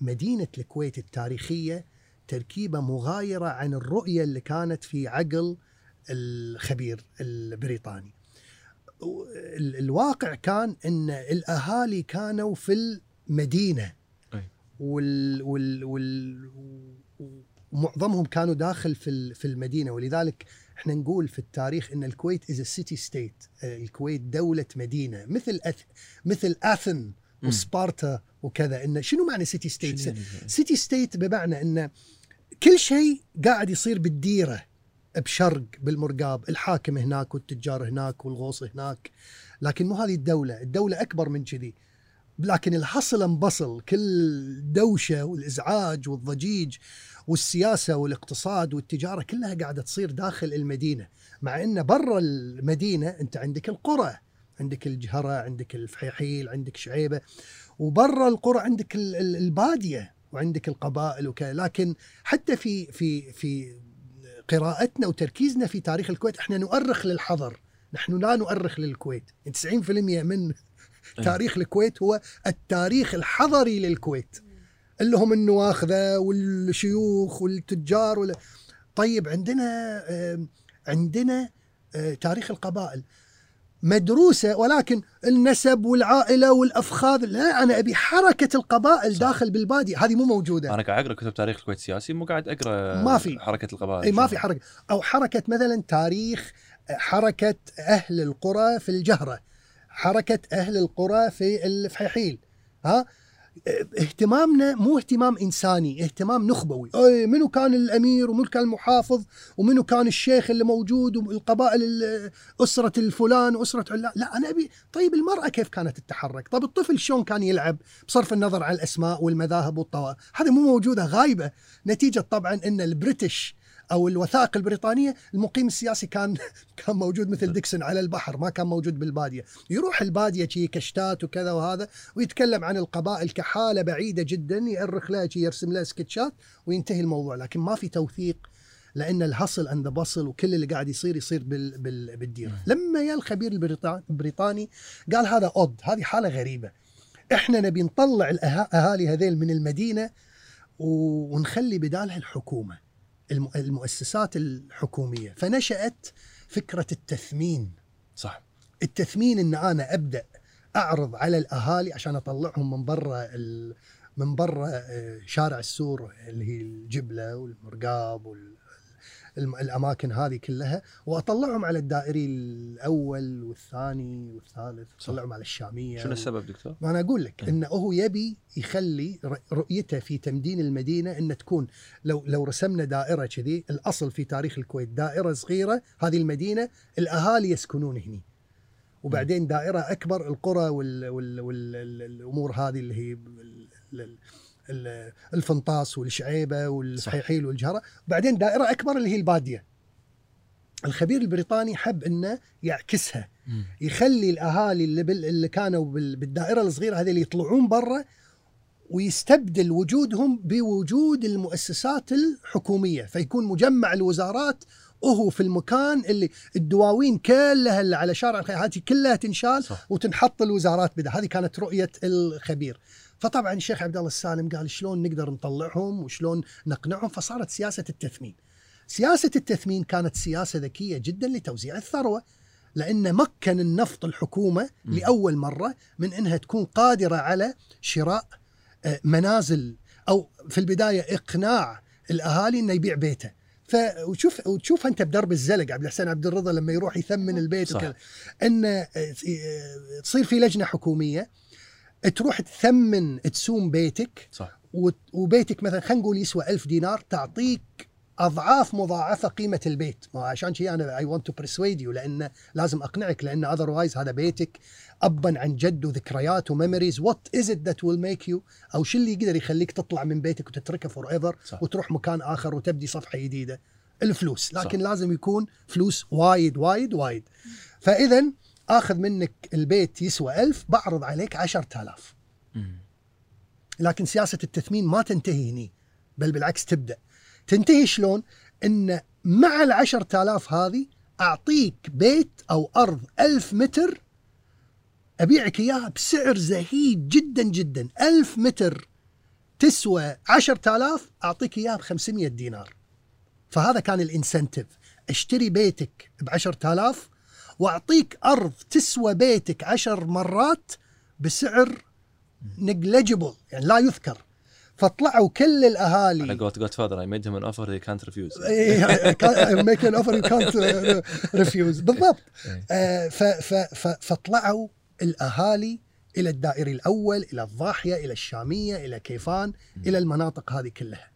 مدينة الكويت التاريخية تركيبة مغايرة عن الرؤية اللي كانت في عقل الخبير البريطاني. الواقع كان إن الأهالي كانوا في المدينة. وال وال وال ومعظمهم كانوا داخل في في المدينة. ولذلك إحنا نقول في التاريخ إن الكويت as city state الكويت دولة مدينة. مثل أث مثل Athens. وسبارتا وكذا. إن شنو معنى city state؟ city state بمعنى إن كل شيء قاعد يصير بالديرة. بشرق بالمرقاب. الحاكم هناك والتجار هناك والغوص هناك. لكن مو هذه الدولة. الدولة أكبر من كذي. لكن الحصل انبصل. كل دوشة والإزعاج والضجيج والسياسة والاقتصاد والتجارة كلها قاعدة تصير داخل المدينة مع إن برا المدينة أنت عندك القرى عندك الجهرة عندك الفحيحيل عندك شعيبة وبرا القرى عندك البادية وعندك القبائل وكذا. لكن حتى في في في قراءتنا وتركيزنا في تاريخ الكويت إحنا نؤرخ للحضر نحن لا نؤرخ للكويت. 90% من تاريخ الكويت هو التاريخ الحضري للكويت. اللي هم النواخذة والشيوخ والتجار وال... طيب عندنا عندنا آه، تاريخ القبائل. مدروسة ولكن النسب والعائلة والأفخاذ. لا أنا أبي حركة القبائل صح. داخل بالبادية. هذه مو موجودة. أنا قاعد أقرأ كتب تاريخ الكويت السياسي مو قاعد أقرأ ما في. حركة القبائل. إي ما في حركة. أو حركة مثلا تاريخ حركة أهل القرى في الجهرة. حركة أهل القرى في الفحيحيل ها؟ اهتمامنا مو اهتمام إنساني اهتمام نخبوي. أي منو كان الأمير ومنو كان المحافظ ومنو كان الشيخ اللي موجود والقبائل أسرة الفلان وأسرة علا لا أنا أبي طيب المرأة كيف كانت تتحرك؟ طيب الطفل شلون كان يلعب بصرف النظر عن الأسماء والمذاهب والطوائف؟ هذه مو موجودة غايبة. نتيجة طبعا إن البريتش أو الوثائق البريطانية المقيم السياسي كان [laughs] كان موجود مثل ديكسون على البحر ما كان موجود بالبادية. يروح البادية شي كشتات وكذا وهذا ويتكلم عن القبائل كحالة بعيدة جدا يأرخ لها يرسم لها سكتشات وينتهي الموضوع. لكن ما في توثيق لأن الهصل اند بصل وكل اللي قاعد يصير يصير بال بال بالديره لما يا الخبير البريطاني قال هذا اود هذه حالة غريبة. إحنا نبي نطلع الاهالي هذيل من المدينة ونخلي بدالها الحكومة. المؤسسات الحكومية. فنشأت فكرة التثمين. صح. التثمين إن أنا أبدأ أعرض على الأهالي عشان أطلعهم من برا من برا آه، شارع السور اللي هي الجبلة والمرقاب وال الأماكن هذه كلها وأطلعهم على الدائري الأول والثاني والثالث أطلعهم على الشامية شنو السبب دكتور؟ ما أنا أقول لك إيه. إنه هو يبي يخلي رؤيته في تمدين المدينة ان تكون لو لو رسمنا دائرة كذي الأصل في تاريخ الكويت دائرة صغيرة هذه المدينة الأهالي يسكنون هني وبعدين دائرة أكبر القرى والامور هذه اللي هي الفنطاس والشعيبة والصحيحيل والجهرة. بعدين دائرة أكبر اللي هي البادية. الخبير البريطاني حب إنه يعكسها. يخلي الأهالي اللي, بال... اللي كانوا بالدائرة الصغيرة هذه اللي يطلعون برا ويستبدل وجودهم بوجود المؤسسات الحكومية. فيكون مجمع الوزارات وهو في المكان اللي الدواوين كلها اللي على شارع هذه كلها تنشال صح. وتنحط الوزارات بدا هذه كانت رؤية الخبير. فطبعا الشيخ عبد الله السالم قال شلون نقدر نطلعهم وشلون نقنعهم فصارت سياسة التثمين. سياسة التثمين كانت سياسة ذكية جدا لتوزيع الثروة لأن مكن النفط الحكومة. لأول مرة من إنها تكون قادرة على شراء آه، منازل أو في البداية إقناع الأهالي إنه يبيع بيته. فوشوف وتشوف أنت بدرب الزلق عبد الحسين عبد الرضا لما يروح يثمن البيت صح. وكذا إن آه، آه، تصير في لجنة حكومية تروح تثمن تسوم بيتك صح. وبيتك مثلا خلينا نقول يسوى ألف دينار تعطيك أضعاف مضاعفة قيمة البيت. ما عشان شيء أنا I want to persuade you لأن لازم أقنعك لأن otherwise هذا بيتك ابا عن جد وذكريات و memories what is it that will make you أو شو اللي يقدر يخليك تطلع من بيتك وتتركه forever وتروح مكان آخر وتبدي صفحة جديدة؟ الفلوس. لكن صح. لازم يكون فلوس وايد وايد وايد. فاذا آخذ منك البيت يسوى ألف بعرض عليك عشرة آلاف. لكن سياسة التثمين ما تنتهي هني بل بالعكس تبدأ. تنتهي شلون؟ إن مع العشرة آلاف هذه أعطيك بيت أو أرض ألف متر أبيعك إياها بسعر زهيد جدا جدا. ألف متر تسوى عشرة آلاف أعطيك إياها بخمسمية دينار. فهذا كان الإنسنتيف. اشتري بيتك بعشرة آلاف وأعطيك أرض تسوى بيتك عشر مرات بسعر نجلجبل يعني لا يذكر. فطلعوا كل الأهالي. على قولت جود فاذر اي ميد هيم ان اوفر هي كانت ريفيوز ميك ان اوفر يو كانت ريفيوز بالضبط. إيه. آه، فطلعوا الأهالي إلى الدائري الأول إلى الضاحية إلى الشامية إلى كيفان إلى المناطق هذه كلها.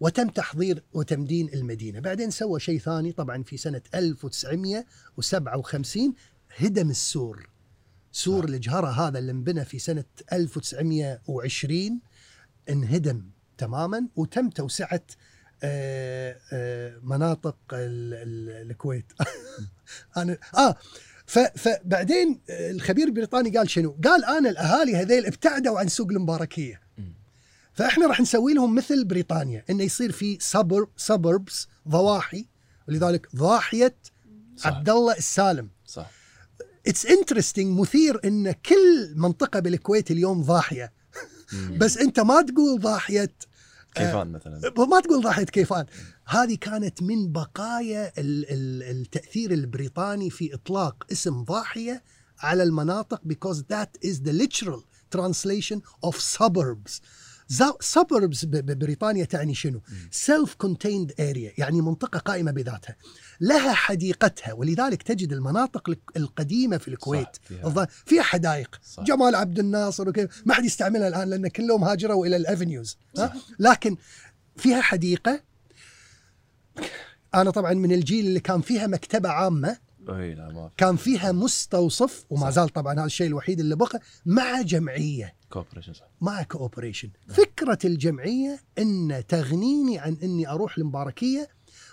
وتم تحضير وتمدين المدينة. بعدين سوى شيء ثاني طبعا في سنة 1957 هدم السور. سور الجهرة هذا اللي انبنى في سنة 1920 انهدم تماما وتم توسعة آه، آه، مناطق ال- ال- الكويت. [laughs] أنا آه فبعدين الخبير البريطاني قال شنو؟ قال أنا الأهالي هذيل ابتعدوا عن سوق المباركية. فإحنا راح نسوي لهم مثل بريطانيا إنه يصير في سبر سبربس ضواحي. ولذلك ضاحية عبد الله السالم. صح. it's interesting مثير إن كل منطقة بالكويت اليوم ضاحية. بس أنت ما تقول ضاحية كيفان مثلا. ما تقول ضاحية كيفان. هذه كانت من بقايا ال- ال- التأثير البريطاني في إطلاق اسم ضاحية على المناطق because that is the literal translation of suburbs. Suburbs ببريطانيا تعني شنو؟ self contained area يعني منطقة قائمة بذاتها. لها حديقتها ولذلك تجد المناطق القديمة في الكويت. صح، فيها- فيها حدائق. صح. جمال عبد الناصر وكذا. ما حد يستعملها الآن لأن كلهم هاجروا إلى الأفنيوز. لكن فيها حديقة. أنا طبعا من الجيل اللي كان فيها مكتبة عامة. كان فيها مستوصف وما. زال طبعا هذا الشيء الوحيد اللي بقى مع جمعية. cooperation صح مع cooperation فكرة الجمعية إن تغنيني عن إني أروح المباركيه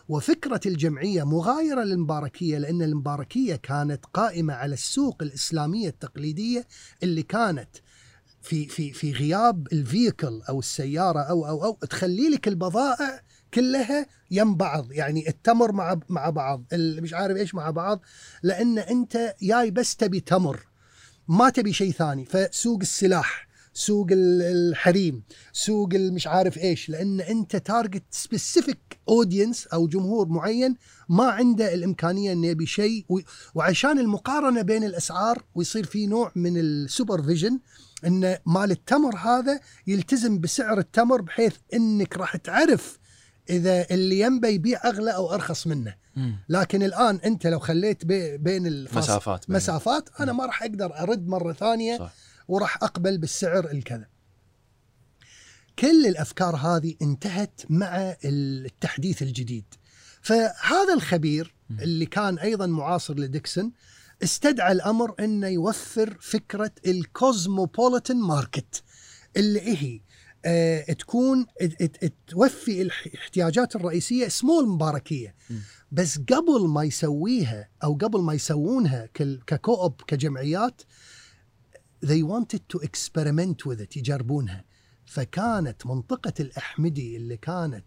وفكرة الجمعية مغايرة للمباركية لأن المباركية كانت قائمة على السوق الإسلامية التقليدية اللي كانت في في في غياب الفيكل أو السيارة أو أو أو تخلي لك البضائع كلها يم بعض يعني التمر مع مع بعض مش عارف إيش مع بعض لأن أنت جاي بس تبي تمر ما تبي شيء ثاني. فسوق السلاح سوق ال- الحريم سوق المش عارف إيش لأن أنت target specific audience أو جمهور معين ما عنده الإمكانية إنه يبي شيء وعشان المقارنة بين الأسعار ويصير في نوع من ال supervision إن مال التمر هذا يلتزم بسعر التمر بحيث إنك راح تعرف إذا اللي جنبه يبيع أغلى أو أرخص منه. لكن الآن أنت لو خليت بي بين الفاصل مسافات بينهم. مسافات أنا ما راح أقدر أرد مرة ثانية صح. وراح أقبل بالسعر الكذا. كل الأفكار هذه انتهت مع التحديث الجديد. فهذا الخبير اللي كان أيضا معاصر لديكسون استدعى الأمر إنه يوفر فكرة ال cosmopolitan market اللي هي آه تكون توفي الاحتياجات الرئيسية سمول مباركية. بس قبل ما يسويها أو قبل ما يسوونها ككوب كجمعيات they wanted to experiment with it يجربونها. فكانت منطقة الأحمدي اللي كانت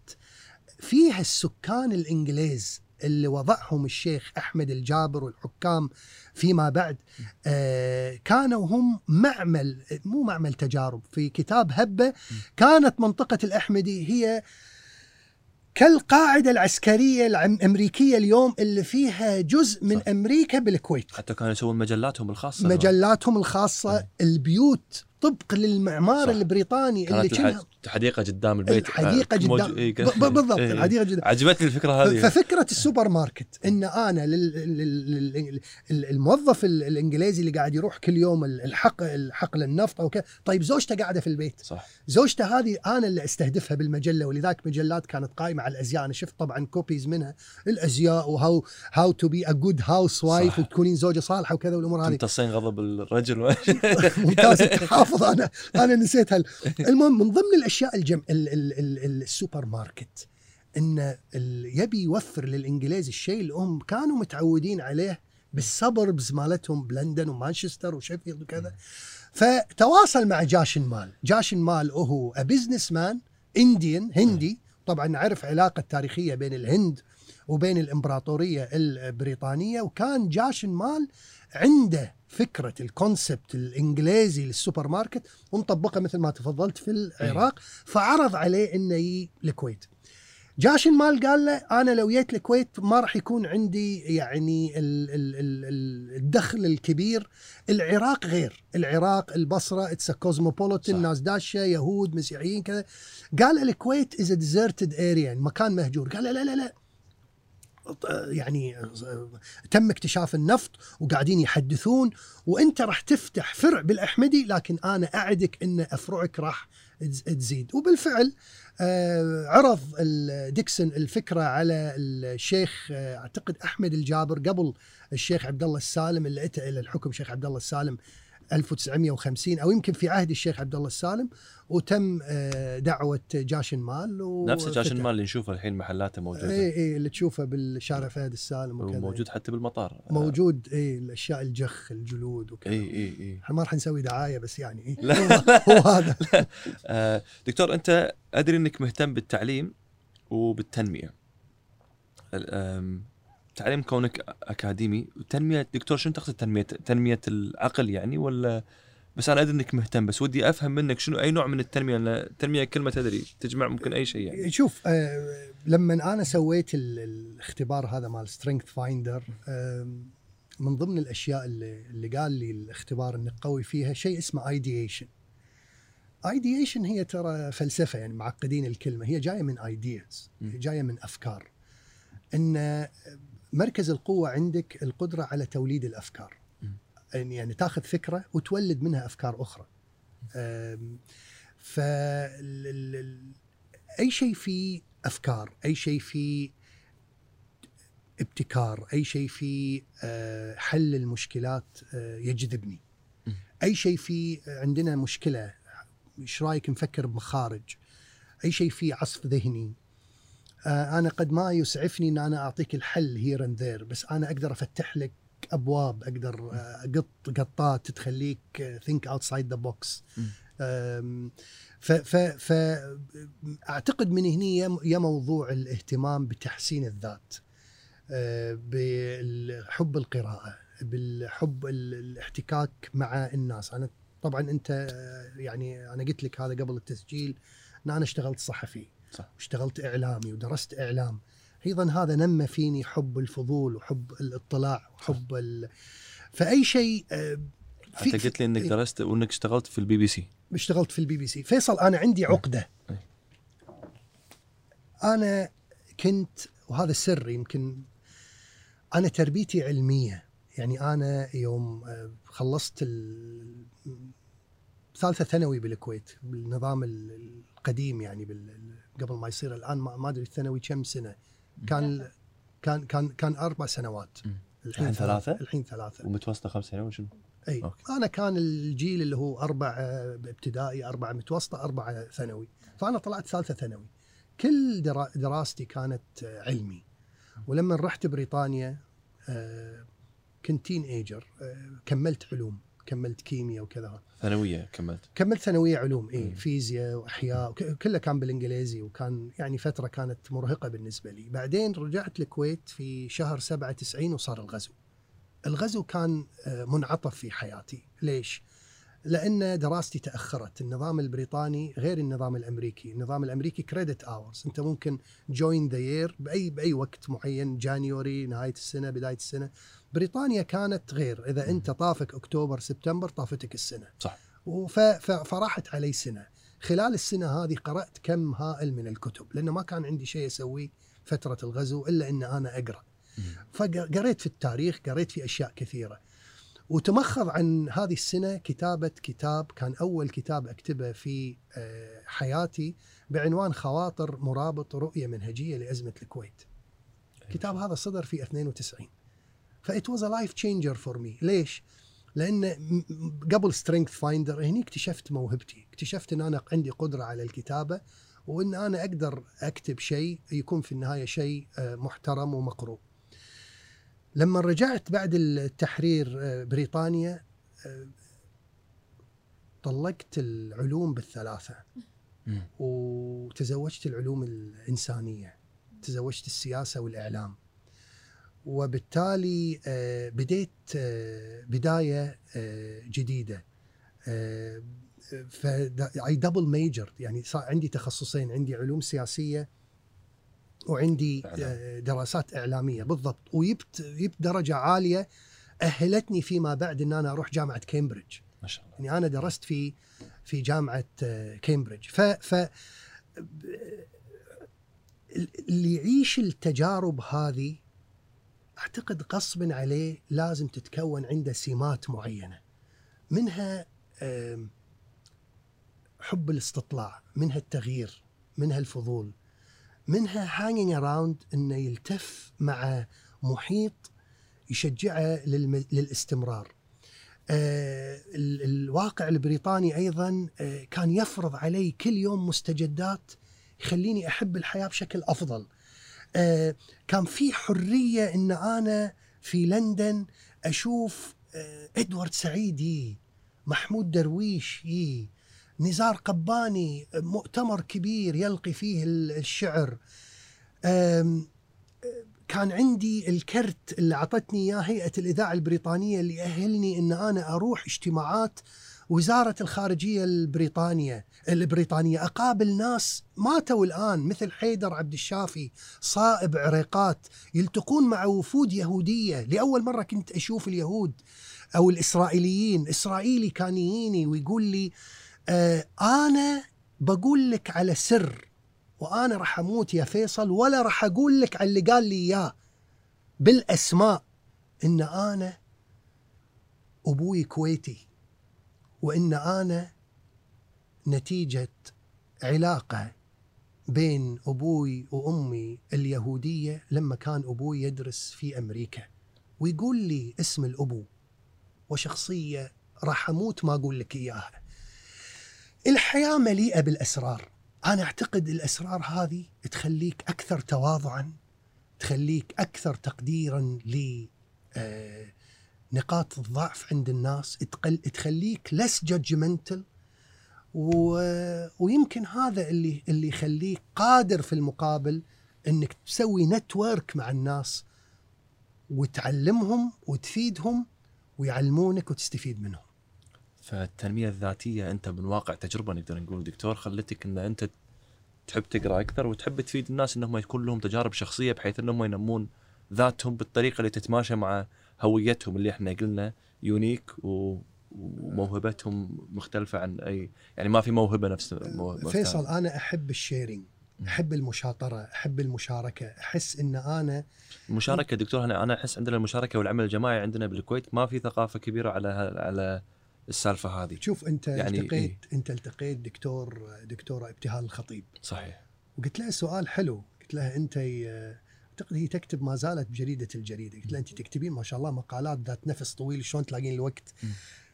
فيها السكان الإنجليز اللي وضعهم الشيخ أحمد الجابر والحكام فيما بعد آه كانوا هم معمل مو معمل تجارب في كتاب هبة كانت منطقة الأحمدي هي كالقاعدة العسكرية الأمريكية اليوم اللي فيها جزء من صح. أمريكا بالكويت حتى كانوا يسوون مجلاتهم الخاصة مجلاتهم الخاصة البيوت طبق للمعمار صح. البريطاني اللي كانت الحديقة قدام البيت. الحديقة آه، قدام- إيه، بالضبط، إيه. الحديقة قدام. عجبتني الفكرة هذه. ففكرة السوبر ماركت إن أنا لل- لل- الموظف ال- الإنجليزي اللي قاعد يروح كل يوم الحق الحقل النفط أو كذا طيب زوجته قاعدة في البيت. صح. زوجته هذه أنا اللي أستهدفها بالمجلة ولذلك مجلات كانت قائمة على الأزياء. أنا شفت طبعا copies منها الأزياء و how how to be a good housewife. وتكونين زوجة صالحة وكذا والأمور هذه. تمتصين غضب الرجل. [laughs] ممتاز. أنت [laughs] حافظ أنا أنا نسيت هال المهم من ضمن الاشياء الجم ال ال ال السوبر ماركت إن ال- يبي يوفر للإنجليز الشيء اللي هم كانوا متعودين عليه بال suburbs مالتهم بلندن ومانشستر وشيفيلد وكذا. فتواصل مع جاشن مال. جاشن مال هو businessman Indian هندي. طبعا نعرف علاقة تاريخية بين الهند وبين الإمبراطورية البريطانية وكان جاشن مال عنده فكرة ال concept الإنجليزي للسوبر ماركت ومطبقة مثل ما تفضلت في العراق فعرض عليه إنه يجي الكويت جاشن مال قال له أنا لو جيت الكويت ما راح يكون عندي يعني ال ال ال ال الدخل الكبير. العراق غير. العراق البصرة it's cosmopolitan صح. ناس داشة يهود مسيحيين كذا. قال الكويت is deserted area مكان مهجور. قال لا لا, لا. يعني تم اكتشاف النفط وقاعدين يحدثون وانت راح تفتح فرع بالأحمدي لكن أنا أعدك إن فرعك راح تزيد. وبالفعل آه، عرض ديكسون الفكرة على الشيخ آه، أعتقد أحمد الجابر قبل الشيخ عبد الله السالم اللي اتى إلى الحكم الشيخ عبد الله السالم 1950 أو يمكن في عهد الشيخ عبد الله السالم وتم آه، دعوة جاشن مال نفس جاشن مال اللي نشوفه الحين محلاته موجودة. اي اي اللي تشوفه بالشارع فهد السالم وكذا. موجود حتى بالمطار. موجود اي الأشياء الجخ الجلود وكذا. اي اي اي إحنا ما راح نسوي دعاية بس يعني إيه. [laughs] لا. هو, هو هذا. [laughs] آه، دكتور أنت أدري إنك مهتم بالتعليم وبالتنمية. تعليم كونك أكاديمي وتنمية دكتور شنو تقصد تنمية؟ تنمية العقل يعني ولا؟ بس أنا أدري إنك مهتم بس ودي أفهم منك شنو أي نوع من التنمية؟ لأن التنمية كلمه تدري تجمع ممكن أي شيء يعني. شوف آه لما أنا سويت الاختبار هذا مال StrengthFinder آه من ضمن الأشياء اللي, اللي قال لي الاختبار انك قوي فيها شيء اسمه ideation ideation هي ترى فلسفة يعني معقدين الكلمة. هي جاية من ideas جاية من أفكار. إن مركز القوة عندك القدرة على توليد الأفكار. يعني, يعني تاخذ فكرة وتولد منها أفكار أخرى. ف أي شيء فيه أفكار أي شيء فيه ابتكار أي شيء فيه آه، حل المشكلات آه، يجذبني. أي شيء فيه عندنا مشكلة إيش رأيك نفكر بمخارج؟ أي شيء فيه عصف ذهني أنا قد ما يسعفني إن أنا أعطيك الحل here and there بس أنا أقدر أفتح لك أبواب أقدر آه، اقط قطات تخليك think outside the box ف أعتقد من هنا يا موضوع الاهتمام بتحسين الذات آه، بحب القراءة بالحب الاحتكاك مع الناس. أنا طبعا أنت يعني أنا قلت لك هذا قبل التسجيل إن أنا اشتغلت صحفي. صح. واشتغلت إعلامي ودرست إعلام. أيضا هذا نمى فيني حب الفضول وحب الاطلاع وحب ال... فأي شيء آه، في انت قلت لي إنك درست وإنك اشتغلت في البي بي سي. اشتغلت في البي بي سي. فيصل أنا عندي عقدة. أنا كنت وهذا السر يمكن أنا تربيتي علمية. يعني أنا يوم آه، خلصت ثالثة ثانوي بالكويت بالنظام القديم يعني قبل ما يصير الآن ما أدري الثانوي كم سنة؟ كان كان كان كان أربع سنوات. الحين ثلاثة؟ الحين ثلاثة. ومتوسطة خمس سنوات وشنو؟ إي. أوكي. أنا كان الجيل اللي هو أربع ابتدائي أربع متوسطة أربع ثانوي. فأنا طلعت ثالثة ثانوي. كل دراستي كانت علمي. ولما رحت بريطانيا آه، كنت teenager آه، كملت علوم. كملت كيمياء وكذا. ثانوية كملت. كملت ثانوية علوم اي فيزياء وأحياء كله كان بالإنجليزي وكان يعني فترة كانت مرهقة بالنسبة لي. بعدين رجعت الكويت في شهر 97 وصار الغزو. الغزو كان آه، منعطف في حياتي. ليش؟ لأن دراستي تأخرت. النظام البريطاني غير النظام الأمريكي. النظام الأمريكي credit hours أنت ممكن join the year by بأي وقت معين January نهاية السنة بداية السنة. بريطانيا كانت غير. إذا أنت طافك أكتوبر سبتمبر طافتك السنة. صح. فراحت علي سنة. خلال السنة هذه قرأت كم هائل من الكتب. لأنه ما كان عندي شيء أسويه فترة الغزو إلا إن أنا أقرأ. فقريت في التاريخ قريت في أشياء كثيرة. وتمخض عن هذه السنة كتابة كتاب كان أول كتاب أكتبه في آه، حياتي بعنوان خواطر مرابط رؤية منهجية لأزمة الكويت. الكتاب هذا صدر في 92 ف it was life changer for me ليش؟ لأن قبل StrengthsFinder هني اكتشفت موهبتي اكتشفت إن أنا عندي قدرة على الكتابة وإن أنا أقدر أكتب شيء يكون في النهاية شيء آه، محترم ومقروء لما رجعت بعد التحرير آه، بريطانيا آه، طلقت العلوم بالثلاثة. وتزوجت العلوم الإنسانية تزوجت السياسة والإعلام. وبالتالي آه، بديت بداية جديدة. ف I double major يعني صار عندي تخصصين عندي علوم سياسية وعندي دراسات إعلامية بالضبط وجبت جبت درجة عالية أهلتني فيما بعد إن أنا أروح جامعة كامبريدج. ما شاء الله. يعني أنا درست في في جامعة كامبريدج. ف ف اللي يعيش التجارب هذه أعتقد غصبا عليه لازم تتكون عنده سمات معينة. منها حب الاستطلاع منها التغيير منها الفضول. منها hanging around إنه يلتف مع محيط يشجعه للم... للاستمرار. آه ال- الواقع البريطاني أيضا آه كان يفرض علي كل يوم مستجدات يخليني أحب الحياة بشكل أفضل. آه كان في حرية إن أنا في لندن أشوف آه إدوارد سعيد يي محمود درويش يي نزار قباني مؤتمر كبير يلقي فيه ال- الشعر. كان عندي الكرت اللي أعطتني إياه هيئة الإذاعة البريطانية اللي يأهلني إن أنا أروح اجتماعات وزارة الخارجية البريطانية البريطانية. أقابل ناس ماتوا الآن مثل حيدر عبد الشافي صائب عريقات يلتقون مع وفود يهودية. لأول مرة كنت أشوف اليهود أو الإسرائيليين إسرائيلي كان يجيني ويقول لي آه آنا بقول لك على سر وآنا راح أموت يا فيصل ولا راح أقول لك على اللي قال لي إياه. بالأسماء إن آنا أبوي كويتي وإن آنا نتيجة علاقة بين أبوي وأمي اليهودية لما كان أبوي يدرس في أمريكا. ويقول لي اسم الأبو وشخصية راح أموت ما أقول لك إياها. الحياة مليئة بالأسرار. أنا أعتقد الأسرار هذه تخليك أكثر تواضعا تخليك أكثر تقديرا ل آه، نقاط الضعف عند الناس تقل تخليك less judgmental. و... ويمكن هذا اللي اللي يخليك قادر في المقابل إنك تسوي نتورك مع الناس وتعلمهم وتفيدهم ويعلمونك وتستفيد منهم. فالتنمية الذاتية أنت من واقع تجربة نقدر نقول دكتور خلتك إن أنت تحب تقرأ أكثر وتحب تفيد الناس إنهم يكون لهم تجارب شخصية بحيث إنهم ينمون ذاتهم بالطريقة اللي تتماشى مع هويتهم اللي إحنا قلنا unique و... وموهبتهم مختلفة عن اي يعني ما في موهبة نفس موهبة فيصل أنا أحب ال sharing أحب المشاطرة أحب المشاركة أحس إن أنا المشاركه دكتور أنا أنا أحس عندنا المشاركة والعمل الجماعي عندنا بالكويت ما في ثقافة كبيرة على على السالفة هذه. شوف أنت يعني التقيت إيه؟ أنت التقيت دكتور دكتورة ابتهال الخطيب. صحيح. وقلت لها سؤال حلو. قلت لها أنت أعتقد هي تكتب ما زالت بجريدة الجريدة. قلت لها أنت تكتبين ما شاء الله مقالات ذات نفس طويل شلون تلاقين الوقت؟ مم.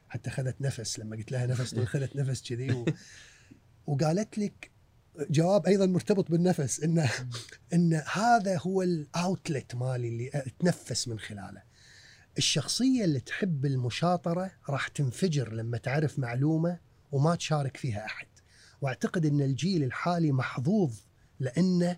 حتى خذت نفس. لما قلت لها نفس طويل [laughs] خذت نفس كذي و... وقالت لك جواب أيضا مرتبط بالنفس ان إن هذا هو الاوتلت مالي اللي أتنفس من خلاله. الشخصية اللي تحب المشاطرة راح تنفجر لما تعرف معلومة وما تشارك فيها أحد. وأعتقد إن الجيل الحالي محظوظ لأنه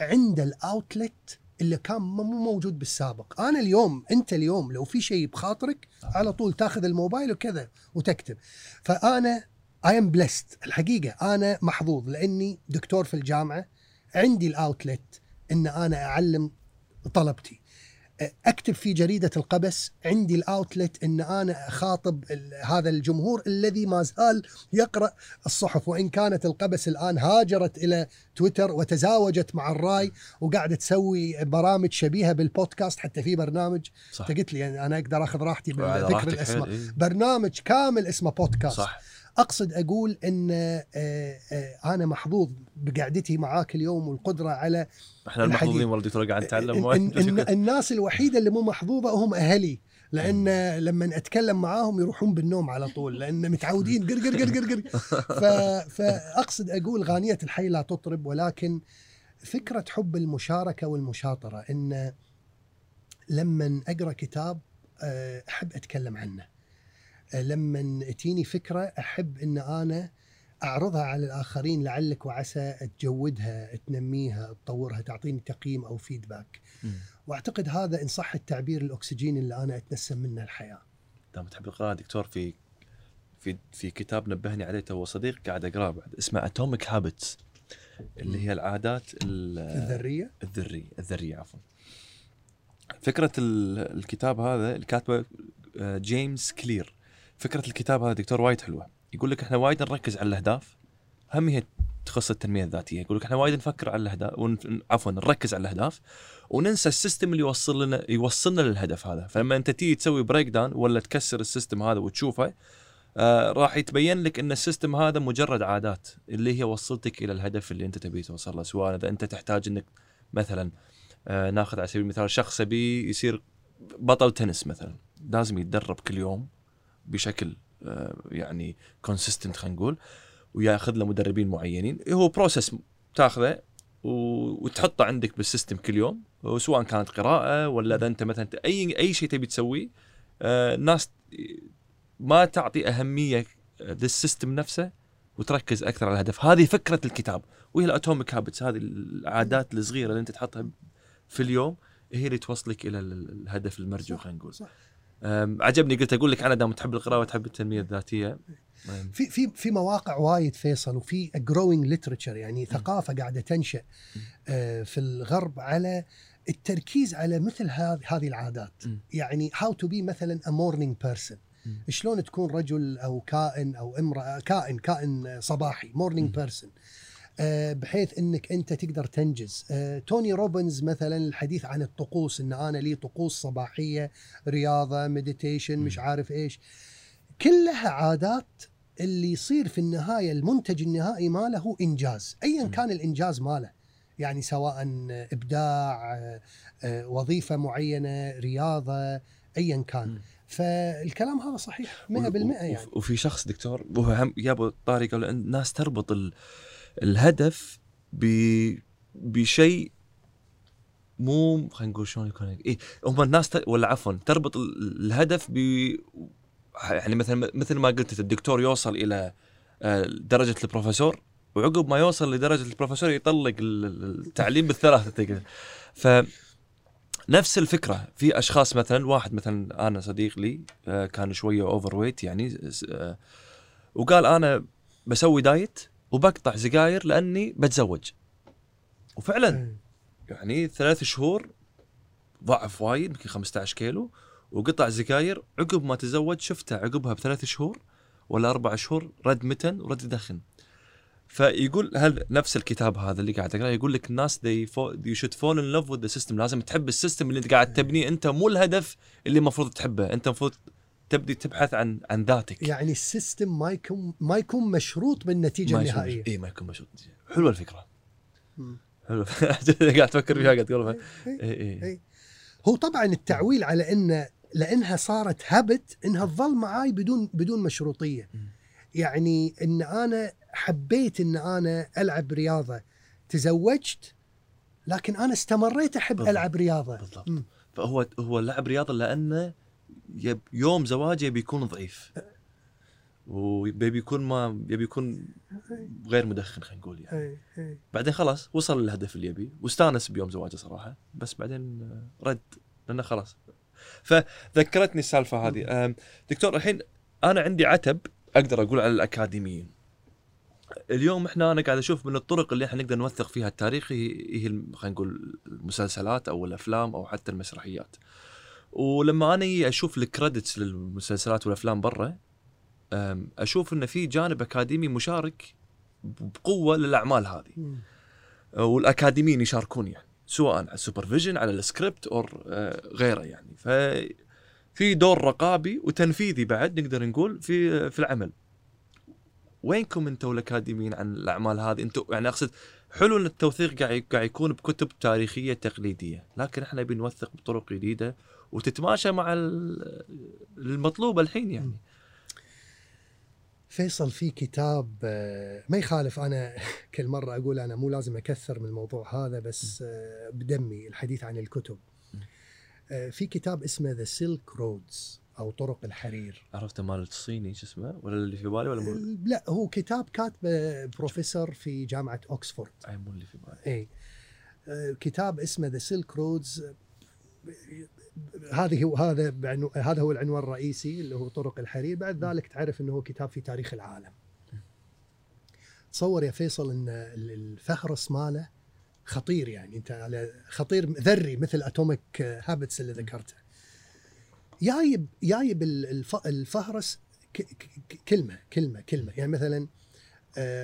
عنده الأوتلت اللي كان مو موجود بالسابق. أنا اليوم أنت اليوم لو في شيء بخاطرك على طول تاخذ الموبايل وكذا وتكتب. فأنا I am blessed الحقيقة أنا محظوظ لأني دكتور في الجامعة. عندي ال outlet إن أنا أعلم طلبتي. أكتب في جريدة القبس عندي ال outlet إن أنا أخاطب هذا الجمهور الذي ما زال يقرأ الصحف. وإن كانت القبس الآن هاجرت إلى تويتر وتزاوجت مع الرأي وقاعدة تسوي برامج شبيهة بالبودكاست حتى في برنامج أنت قلت لي أنا أقدر أخذ راحتي بذكر الاسماء إيه. برنامج كامل اسمه بودكاست. صح أقصد أقول إن آه، آه، أنا محظوظ بقعدتي معاك اليوم والقدرة على إحنا. المحظوظين والله دكتور قاعد نتعلم الناس الوحيدة اللي مو محظوظة هم أهلي لأن لما أتكلم معاهم يروحون بالنوم على طول لأن متعودين قر قر قر قر. [laughs] فأقصد أقول غانية الحي لا تطرب ولكن فكرة حب المشاركة والمشاطرة إن لما أقرأ كتاب آه، أحب أتكلم عنه لما تجيني فكرة أحب إن أنا أعرضها على الآخرين لعلك وعسى تجودها تنميها تطورها تعطيني تقييم أو feedback. وأعتقد هذا إن صح التعبير الأكسجين اللي أنا أتنسم منه الحياة. دام تحب القراءة دكتور؟ في في في كتاب نبهني عليه تو صديق قاعد أقرأه بعد اسمه Atomic Habits اللي هي العادات ال- الذرية؟ الذريه الذرية عفوا. فكرة ال- الكتاب هذا اللي كاتبه آه، جيمس كلير فكرة الكتاب هذا دكتور وايد حلوة. يقول لك إحنا وايد نركز على الأهداف هم هي تخص التنمية الذاتية. يقول لك إحنا وايد نفكر على الأهداف ون... عفوا نركز على الأهداف وننسى ال system اللي يوصل لنا يوصلنا للهدف هذا. فلما أنت تيجي تسوي break down ولا تكسر ال system هذا وتشوفه آه راح يتبين لك إن ال system هذا مجرد عادات اللي هي وصلتك إلى الهدف اللي أنت تبي توصل له. سواء إذا أنت تحتاج إنك مثلا آه ناخذ على سبيل المثال شخص يبي يصير بطل تنس مثلا. لازم يتدرب كل يوم بشكل آه يعني consistent خلينا نقول وياخذ له مدربين معينين. هو process تاخذه وتحطه عندك بال system كل يوم سواء كانت قراءة ولا إذا أنت مثلا أي أي شيء تبي تسويه الناس آه ما تعطي أهمية لل system نفسه وتركز أكثر على الهدف. هذه فكرة الكتاب. وهي ال Atomic Habits هذه العادات الصغيرة اللي أنت تحطها في اليوم هي اللي توصلك إلى الهدف المرجو خلينا نقول. صح. عجبني قلت أقول لك أنا دام تحب القراءة وتحب التنمية الذاتية. في في في مواقع وايد فيصل وفي growing literature يعني ثقافة قاعدة تنشأ آه، في الغرب على التركيز على مثل هذه العادات. يعني how to be مثلا a morning person شلون تكون رجل أو كائن أو امرأة كائن كائن صباحي morning person بحيث إنك أنت تقدر تنجز. آه، توني روبنز مثلا الحديث عن الطقوس إن أنا لي طقوس صباحية رياضة meditation مش عارف إيش. كلها عادات اللي يصير في النهاية المنتج النهائي ماله هو إنجاز. ايا كان الإنجاز ماله. يعني سواء إبداع آه، وظيفة معينة رياضة ايا كان. فالكلام هذا صحيح 100% يعني. وفي شخص دكتور وهو هم يابو طارق الناس تربط ال... الهدف بشيء مو خلينا نقول شلون يكون اي هم الناس ت... ولا عفوا تربط الهدف ب يعني مثلا مثل ما قلت الدكتور يوصل إلى آه، درجة البروفيسور وعقب ما يوصل لدرجة البروفيسور يطلق التعليم بالثلاثة ف نفس الفكرة في أشخاص مثلا واحد مثلا أنا صديق لي آه، كان شوية overweight يعني آه، وقال أنا بسوي diet وبقطع سجاير لأني بتزوج. وفعلا يعني ثلاث شهور ضعف وايد يمكن 15 كيلو وقطع سجاير عقب ما تزوج شفته عقبها بثلاث شهور ولا أربع شهور رد متن ورد يدخن فيقول هل نفس الكتاب هذا اللي قاعد أقرأه يقول لك الناس they, you should fall in love with the system. لازم تحب ال system اللي انت قاعد تبنيه. انت مو الهدف اللي المفروض تحبه. انت المفروض تبدي تبحث عن عن ذاتك. يعني ال system ما يكون ما يكون مشروط بالنتيجة النهائية. اي ما يكون مشروط. حلوة الفكرة. حلوة [laughs] قاعد تفكر فيها قاعد تقول اي اي هو طبعا التعويل على انه لأنها صارت هبت إنها تظل معاي بدون بدون مشروطية. يعني إن أنا حبيت إن أنا ألعب رياضة. تزوجت لكن أنا استمريت أحب بالضبط. ألعب رياضة. بالضبط. م. فهو هو لعب رياضة لأنه يوم زواجه بيكون ضعيف. وبيبي يكون ما يبي يكون غير مدخن خلينا نقول يعني. بعدين خلاص وصل للهدف اللي يبي. واستانس بيوم زواجه صراحة. بس بعدين رد لأنه خلاص. فذكرتني السالفة هذه. دكتور الحين أنا عندي عتب أقدر أقول على الأكاديميين. اليوم إحنا أنا قاعد أشوف من الطرق اللي إحنا نقدر نوثق فيها التاريخ هي خلينا نقول المسلسلات أو الأفلام أو حتى المسرحيات. ولما أنا أشوف ال credits للمسلسلات والأفلام برا أشوف انه في جانب أكاديمي مشارك بقوة للأعمال هذه. والأكاديميين يشاركون يعني سواء على ال supervision على السكريبت أو آه، غيره يعني. ف في دور رقابي وتنفيذي بعد نقدر نقول في في العمل. وينكم أنتم الأكاديميين عن الأعمال هذه؟ أنتم يعني أقصد حلو إن التوثيق قاعد قاعد يكون بكتب تاريخية تقليدية لكن إحنا نبي نوثق بطرق جديدة وتتماشى مع المطلوب الحين يعني. فيصل في كتاب آه، ما يخالف أنا [laughs] كل مرة أقول أنا مو لازم أكثر من الموضوع هذا بس آه، بدمي الحديث عن الكتب. آه، في كتاب اسمه The Silk Roads أو طرق الحرير. عرفته مال الصيني شو اسمه؟ ولا اللي في بالي ولا مو... لا هو كتاب كاتبه بروفيسور في جامعة اوكسفورد أي مو اللي في بالي. اي كتاب اسمه The Silk Roads هذه هو هذا هذا هو العنوان الرئيسي اللي هو طرق الحرير. بعد ذلك تعرف إنه هو كتاب في تاريخ العالم. تصور يا فيصل إن الفهرس ماله خطير يعني. أنت على خطير ذري مثل Atomic Habits اللي ذكرته. جايب جايب الفهرس كلمه كلمه كلمة. يعني مثلا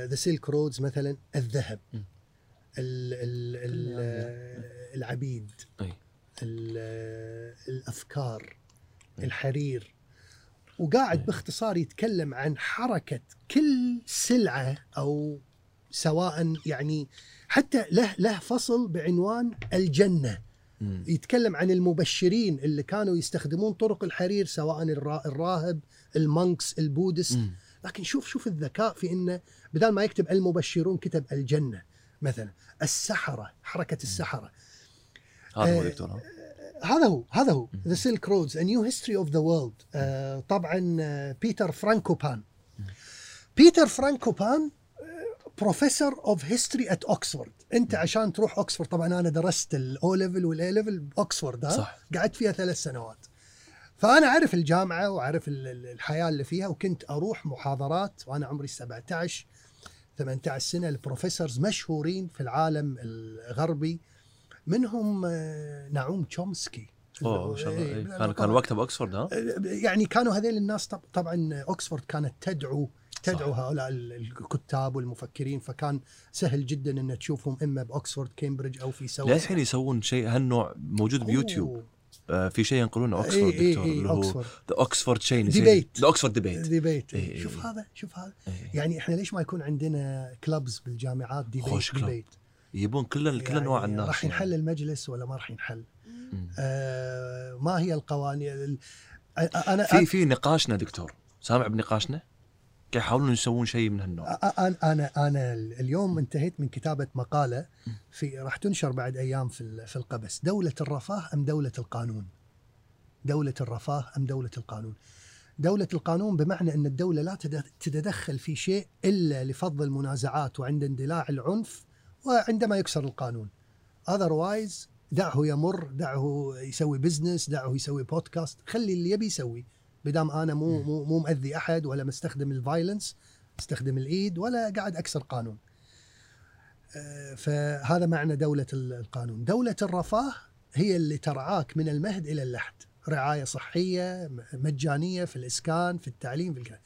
The Silk Roads مثلا الذهب. ال ال ال آه، العبيد. الأفكار أي. الحرير وقاعد باختصار يتكلم عن حركة كل سلعة أو سواء يعني حتى له له فصل بعنوان الجنة مم. يتكلم عن المبشرين اللي كانوا يستخدمون طرق الحرير سواء الرا- الراهب ال monks ال Buddhist. لكن شوف شوف الذكاء في إنه بدل ما يكتب المبشرون كتب الجنة مثلا السحرة حركة السحرة هذا هو آه، دكتور؟ هذا هو هذا هو. The Silk Roads A New History of the World. آه، طبعا بيتر فرانكوبان بيتر فرانكوبان professor of history at Oxford انت عشان تروح اوكسفورد طبعا أنا درست ال O level وال A level باوكسفورد صح. قعدت فيها ثلاث سنوات. فأنا أعرف الجامعة وأعرف ال- ال- الحياة اللي فيها وكنت أروح محاضرات وأنا عمري 17 18 سنة ل professors مشهورين في العالم الغربي. منهم آه، نعوم تشومسكي أوه إيه، إيه. كان كان. وقتها باوكسفورد ها؟ يعني كانوا هذيل الناس طب طبعا اوكسفورد كانت تدعو تدعو صح. هؤلاء ال- الكتاب والمفكرين فكان سهل جدا إن تشوفهم إما باوكسفورد كامبريدج أو في سوا للحين يسوون شيء هالنوع موجود بيوتيوب آه في شيء ينقلونه اوكسفورد إيه، إيه، دكتور إيه، اللي هو. The Oxford Union Debate. The Oxford debate debate إيه، إيه، شوف إيه. هذا شوف هذا إيه. يعني إحنا ليش ما يكون عندنا clubs بالجامعات debate خوش. debate يبون كل كل انواع الناس راح يعني. ينحل المجلس ولا ما راح ينحل. آه ما هي القوانين؟ ال- أنا في في نقاشنا دكتور سامع بنقاشنا؟ قاعد يحاولون يسوون شيء من هالنوع؟ أنا أنا أنا اليوم انتهيت من كتابة مقالة في راح تنشر بعد أيام في في القبس. دولة الرفاه أم دولة القانون؟ دولة الرفاه أم دولة القانون؟ دولة القانون بمعنى أن الدولة لا تد- تتدخل في شيء إلا لفض المنازعات وعند اندلاع العنف وعندما يكسر القانون. Otherwise دعه يمر دعه يسوي business دعه يسوي بودكاست خلي اللي يبي يسوي. بدام أنا مو مو مو مأذي أحد ولا مستخدم ال violence استخدم الإيد ولا قاعد أكسر قانون. آه، فهذا معنى دولة ال- القانون. دولة الرفاه هي اللي ترعاك من المهد إلى اللحد. رعاية صحية مجانية في الإسكان في التعليم في الكلام.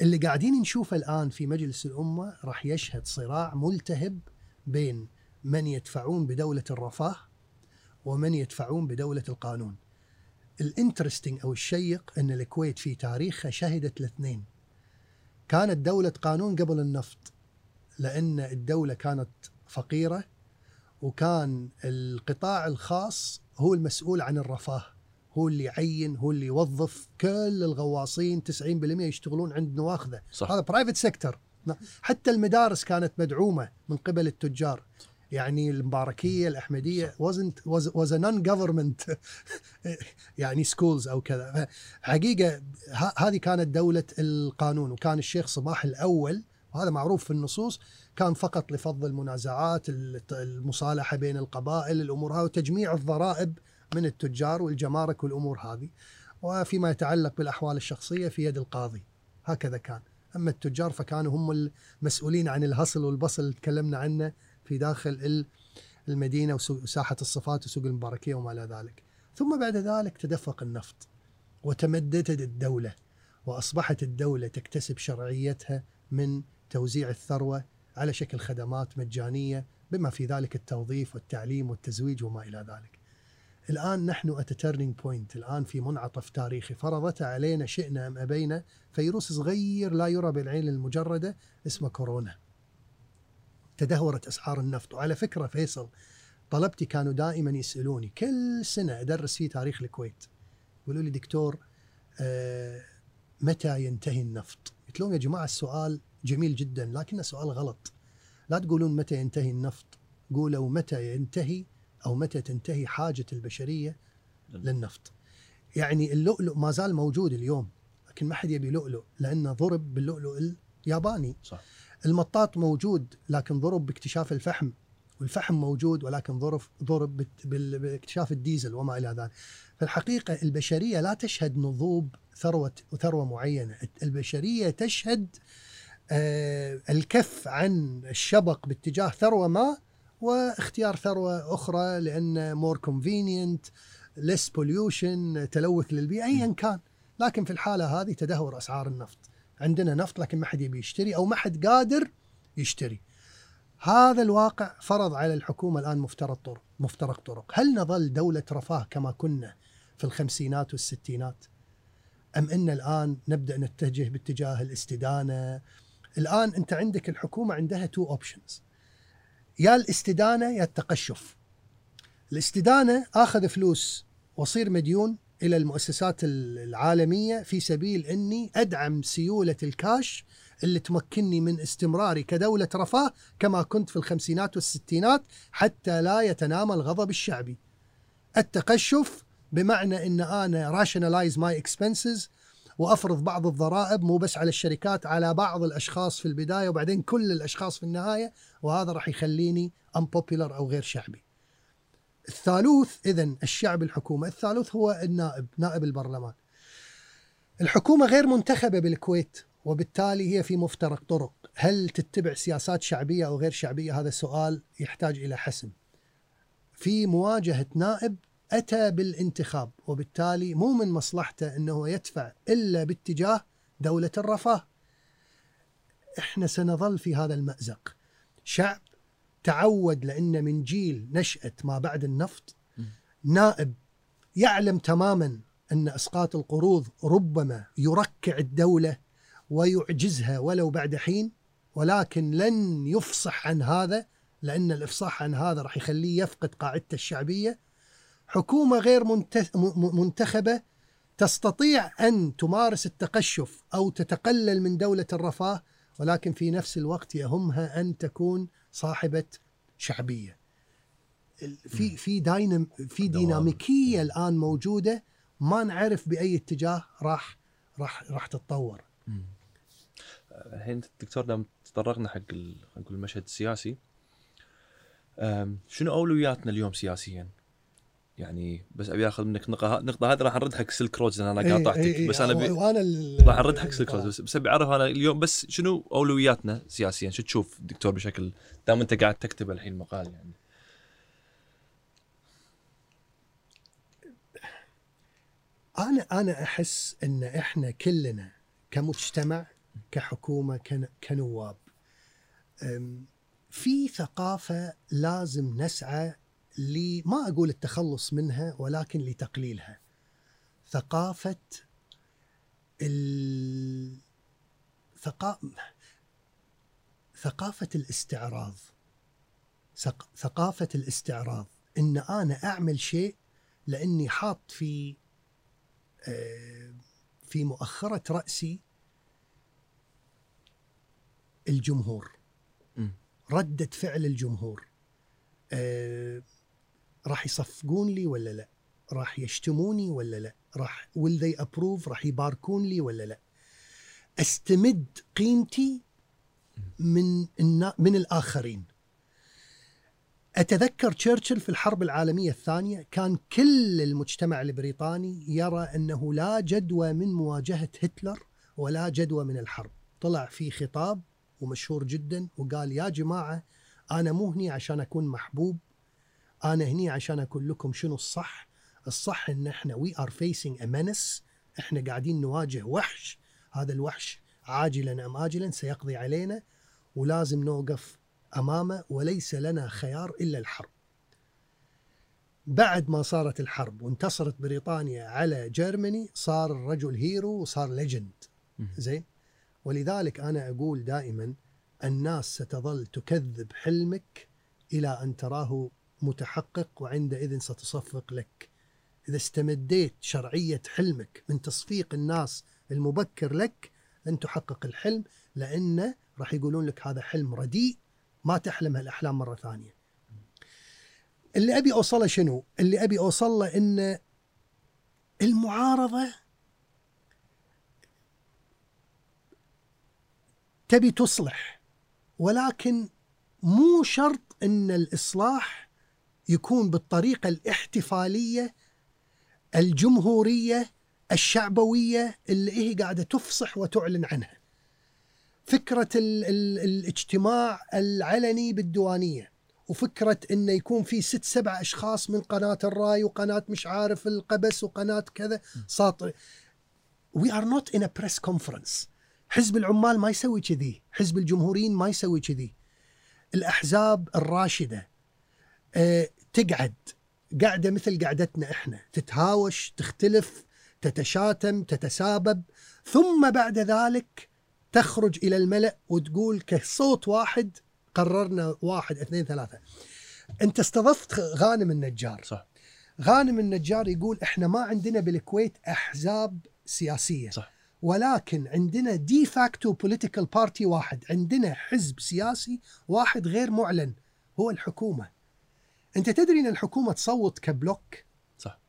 اللي قاعدين نشوفه الآن في مجلس الأمة راح يشهد صراع ملتهب بين من يدفعون بدولة الرفاه ومن يدفعون بدولة القانون. الانترستنج أو الشيق أن الكويت في تاريخها شهدت الاثنين. كانت دولة قانون قبل النفط لأن الدولة كانت فقيرة وكان القطاع الخاص هو المسؤول عن الرفاه هو اللي يعين هو اللي يوظف. كل الغواصين 90% يشتغلون عند نواخذه صح. هذا private sector حتى المدارس كانت مدعومة من قبل التجار. يعني المباركية الأحمدية wasn't was, was a non-government [laughs] يعني schools أو كذا. حقيقة ه- هذه كانت دولة القانون وكان الشيخ صباح الأول وهذا معروف في النصوص كان فقط لفض المنازعات المصالحة بين القبائل الأمور هذه وتجميع الضرائب من التجار والجمارك والأمور هذه. وفيما يتعلق بالأحوال الشخصية في يد القاضي. هكذا كان. أما التجار فكانوا هم المسؤولين عن الهصل والبصل اللي تكلمنا عنه في داخل ال- المدينة وساحة الصفات وسوق المباركية وما إلى ذلك. ثم بعد ذلك تدفق النفط وتمددت الدولة وأصبحت الدولة تكتسب شرعيتها من توزيع الثروة على شكل خدمات مجانية بما في ذلك التوظيف والتعليم والتزويج وما إلى ذلك. الآن نحن a turning point. الآن في منعطف تاريخي. فرضته علينا شئنا أم أبينا فيروس صغير لا يرى بالعين المجردة اسمه كورونا. تدهورت أسعار النفط. وعلى فكرة فيصل طلبتي كانوا دائما يسألوني كل سنة أدرس في تاريخ الكويت. يقولوا لي دكتور آه متى ينتهي النفط؟ قلت لهم يا جماعة السؤال جميل جدا لكنه سؤال غلط. لا تقولون متى ينتهي النفط. قولوا متى ينتهي أو متى تنتهي حاجة البشرية للنفط. يعني اللؤلؤ ما زال موجود اليوم لكن ما حد يبي لؤلؤ لأنه ضرب باللؤلؤ الياباني. صح. المطاط موجود لكن ضرب باكتشاف الفحم والفحم موجود ولكن ضرب ضرب باكتشاف الديزل وما إلى ذلك. فالحقيقة البشرية لا تشهد نضوب ثروة ثروة معينة، البشرية تشهد آه، الكف عن الشبق باتجاه ثروة ما واختيار ثروة أخرى لأن more convenient ليس pollution تلوث للبيئة ايا كان، لكن في الحالة هذه تدهور أسعار النفط. عندنا نفط لكن ما حد يبي يشتري أو ما حد قادر يشتري. هذا الواقع فرض على الحكومة الآن مفترق طرق مفترق طرق. هل نظل دولة رفاه كما كنا في الخمسينات والستينات؟ أم إن الآن نبدأ نتجه باتجاه الاستدانة؟ الآن أنت عندك الحكومة عندها two options يا الاستدانة يا التقشف الاستدانة آخذ فلوس واصير مديون إلى المؤسسات العالمية في سبيل إني أدعم سيولة الكاش اللي تمكنني من استمراري كدولة رفاه كما كنت في الخمسينات والستينات حتى لا يتنامى الغضب الشعبي. التقشف بمعنى إن أنا rationalize my expenses وأفرض بعض الضرائب مو بس على الشركات على بعض الأشخاص في البداية وبعدين كل الأشخاص في النهاية وهذا راح يخليني unpopular أو غير شعبي. الثالوث اذا الشعب الحكومة، الثالوث هو النائب، نائب البرلمان. الحكومة غير منتخبة بالكويت وبالتالي هي في مفترق طرق، هل تتبع سياسات شعبية أو غير شعبية؟ هذا السؤال يحتاج إلى حسم. في مواجهة نائب أتى بالانتخاب وبالتالي مو من مصلحته إنه يدفع إلا باتجاه دولة الرفاه. إحنا سنظل في هذا المأزق. شعب تعود لأن من جيل نشأة ما بعد النفط نائب يعلم تماما أن إسقاط القروض ربما يركع الدولة ويعجزها ولو بعد حين ولكن لن يفصح عن هذا لأن الإفصاح عن هذا راح يخليه يفقد قاعدته الشعبية حكومة غير منتخبة تستطيع أن تمارس التقشف أو تتقلل من دولة الرفاه ولكن في نفس الوقت يهمها أن تكون صاحبة شعبية. في في داينام في ديناميكية الآن موجودة ما نعرف بأي اتجاه راح راح راح تتطور. الحين دكتور دام تطرقنا حق نقول المشهد السياسي شنو أولوياتنا اليوم سياسيا؟ يعني بس أبي آخذ منك نقطة النقطه هذه راح نرد حق سلك رودز أنا إيه، قاطعتك إيه إيه بس أنا بي... وأنا راح نرد حق سلك رودز بس أبي أعرف أنا اليوم بس شنو أولوياتنا سياسيا؟ شو تشوف دكتور بشكل دام أنت قاعد تكتب الحين مقال يعني؟ أنا أنا أحس إن إحنا كلنا كمجتمع كحكومة كنواب في ثقافة لازم نسعى ما أقول التخلص منها ولكن لتقليلها. ثقافة ال... ثقا... ثقافة الاستعراض. ثقافة الاستعراض. إن أنا أعمل شيء لأني حاط في آه، في مؤخرة رأسي الجمهور. ردة فعل الجمهور. آه، راح يصفقون لي ولا لا؟ راح يشتموني ولا لا؟ راح will they approve راح يباركون لي ولا لا؟ أستمد قيمتي من من الآخرين. أتذكر تشرشل في الحرب العالمية الثانية كان كل المجتمع البريطاني يرى أنه لا جدوى من مواجهة هتلر ولا جدوى من الحرب. طلع في خطاب ومشهور جدا وقال يا جماعة أنا مو هني عشان أكون محبوب أنا هني عشان أقول لكم شنو الصح. الصح إن إحنا we are facing a menace. إحنا قاعدين نواجه وحش. هذا الوحش عاجلا أم اجلا سيقضي علينا ولازم نوقف أمامه وليس لنا خيار إلا الحرب. بعد ما صارت الحرب وانتصرت بريطانيا على Germany صار الرجل hero وصار legend زين؟ ولذلك أنا أقول دائما الناس ستظل تكذب حلمك إلى أن تراه متحقق وعندئذ ستصفق لك. إذا استمديت شرعية حلمك من تصفيق الناس المبكر لك لن تحقق الحلم لأنه راح يقولون لك هذا حلم رديء ما تحلم هالأحلام مرة ثانية. اللي أبي أوصله شنو؟ اللي أبي أوصله إن المعارضة تبي تصلح ولكن مو شرط إن الإصلاح يكون بالطريقة الاحتفالية الجمهورية الشعبوية اللي هي قاعدة تفصح وتعلن عنها. فكرة ال ال الاجتماع العلني بالديوانية وفكرة إنه يكون في ست سبع أشخاص من قناة الرأي وقناة مش عارف القبس وقناة كذا ساطر. We are not in a press conference. حزب العمال ما يسوي كذي. حزب الجمهوريين ما يسوي كذي. الأحزاب الراشدة أه تقعد. قاعدة مثل قعدتنا إحنا. تتهاوش تختلف تتشاتم تتسابب. ثم بعد ذلك تخرج إلى الملأ وتقول كصوت واحد قررنا واحد اثنين ثلاثة. أنت استضفت غانم النجار. صح. غانم النجار يقول إحنا ما عندنا بالكويت أحزاب سياسية. صح. ولكن عندنا de facto political party واحد. عندنا حزب سياسي واحد غير معلن. هو الحكومة. أنت تدري إن الحكومة تصوت كبلوك؟ صح.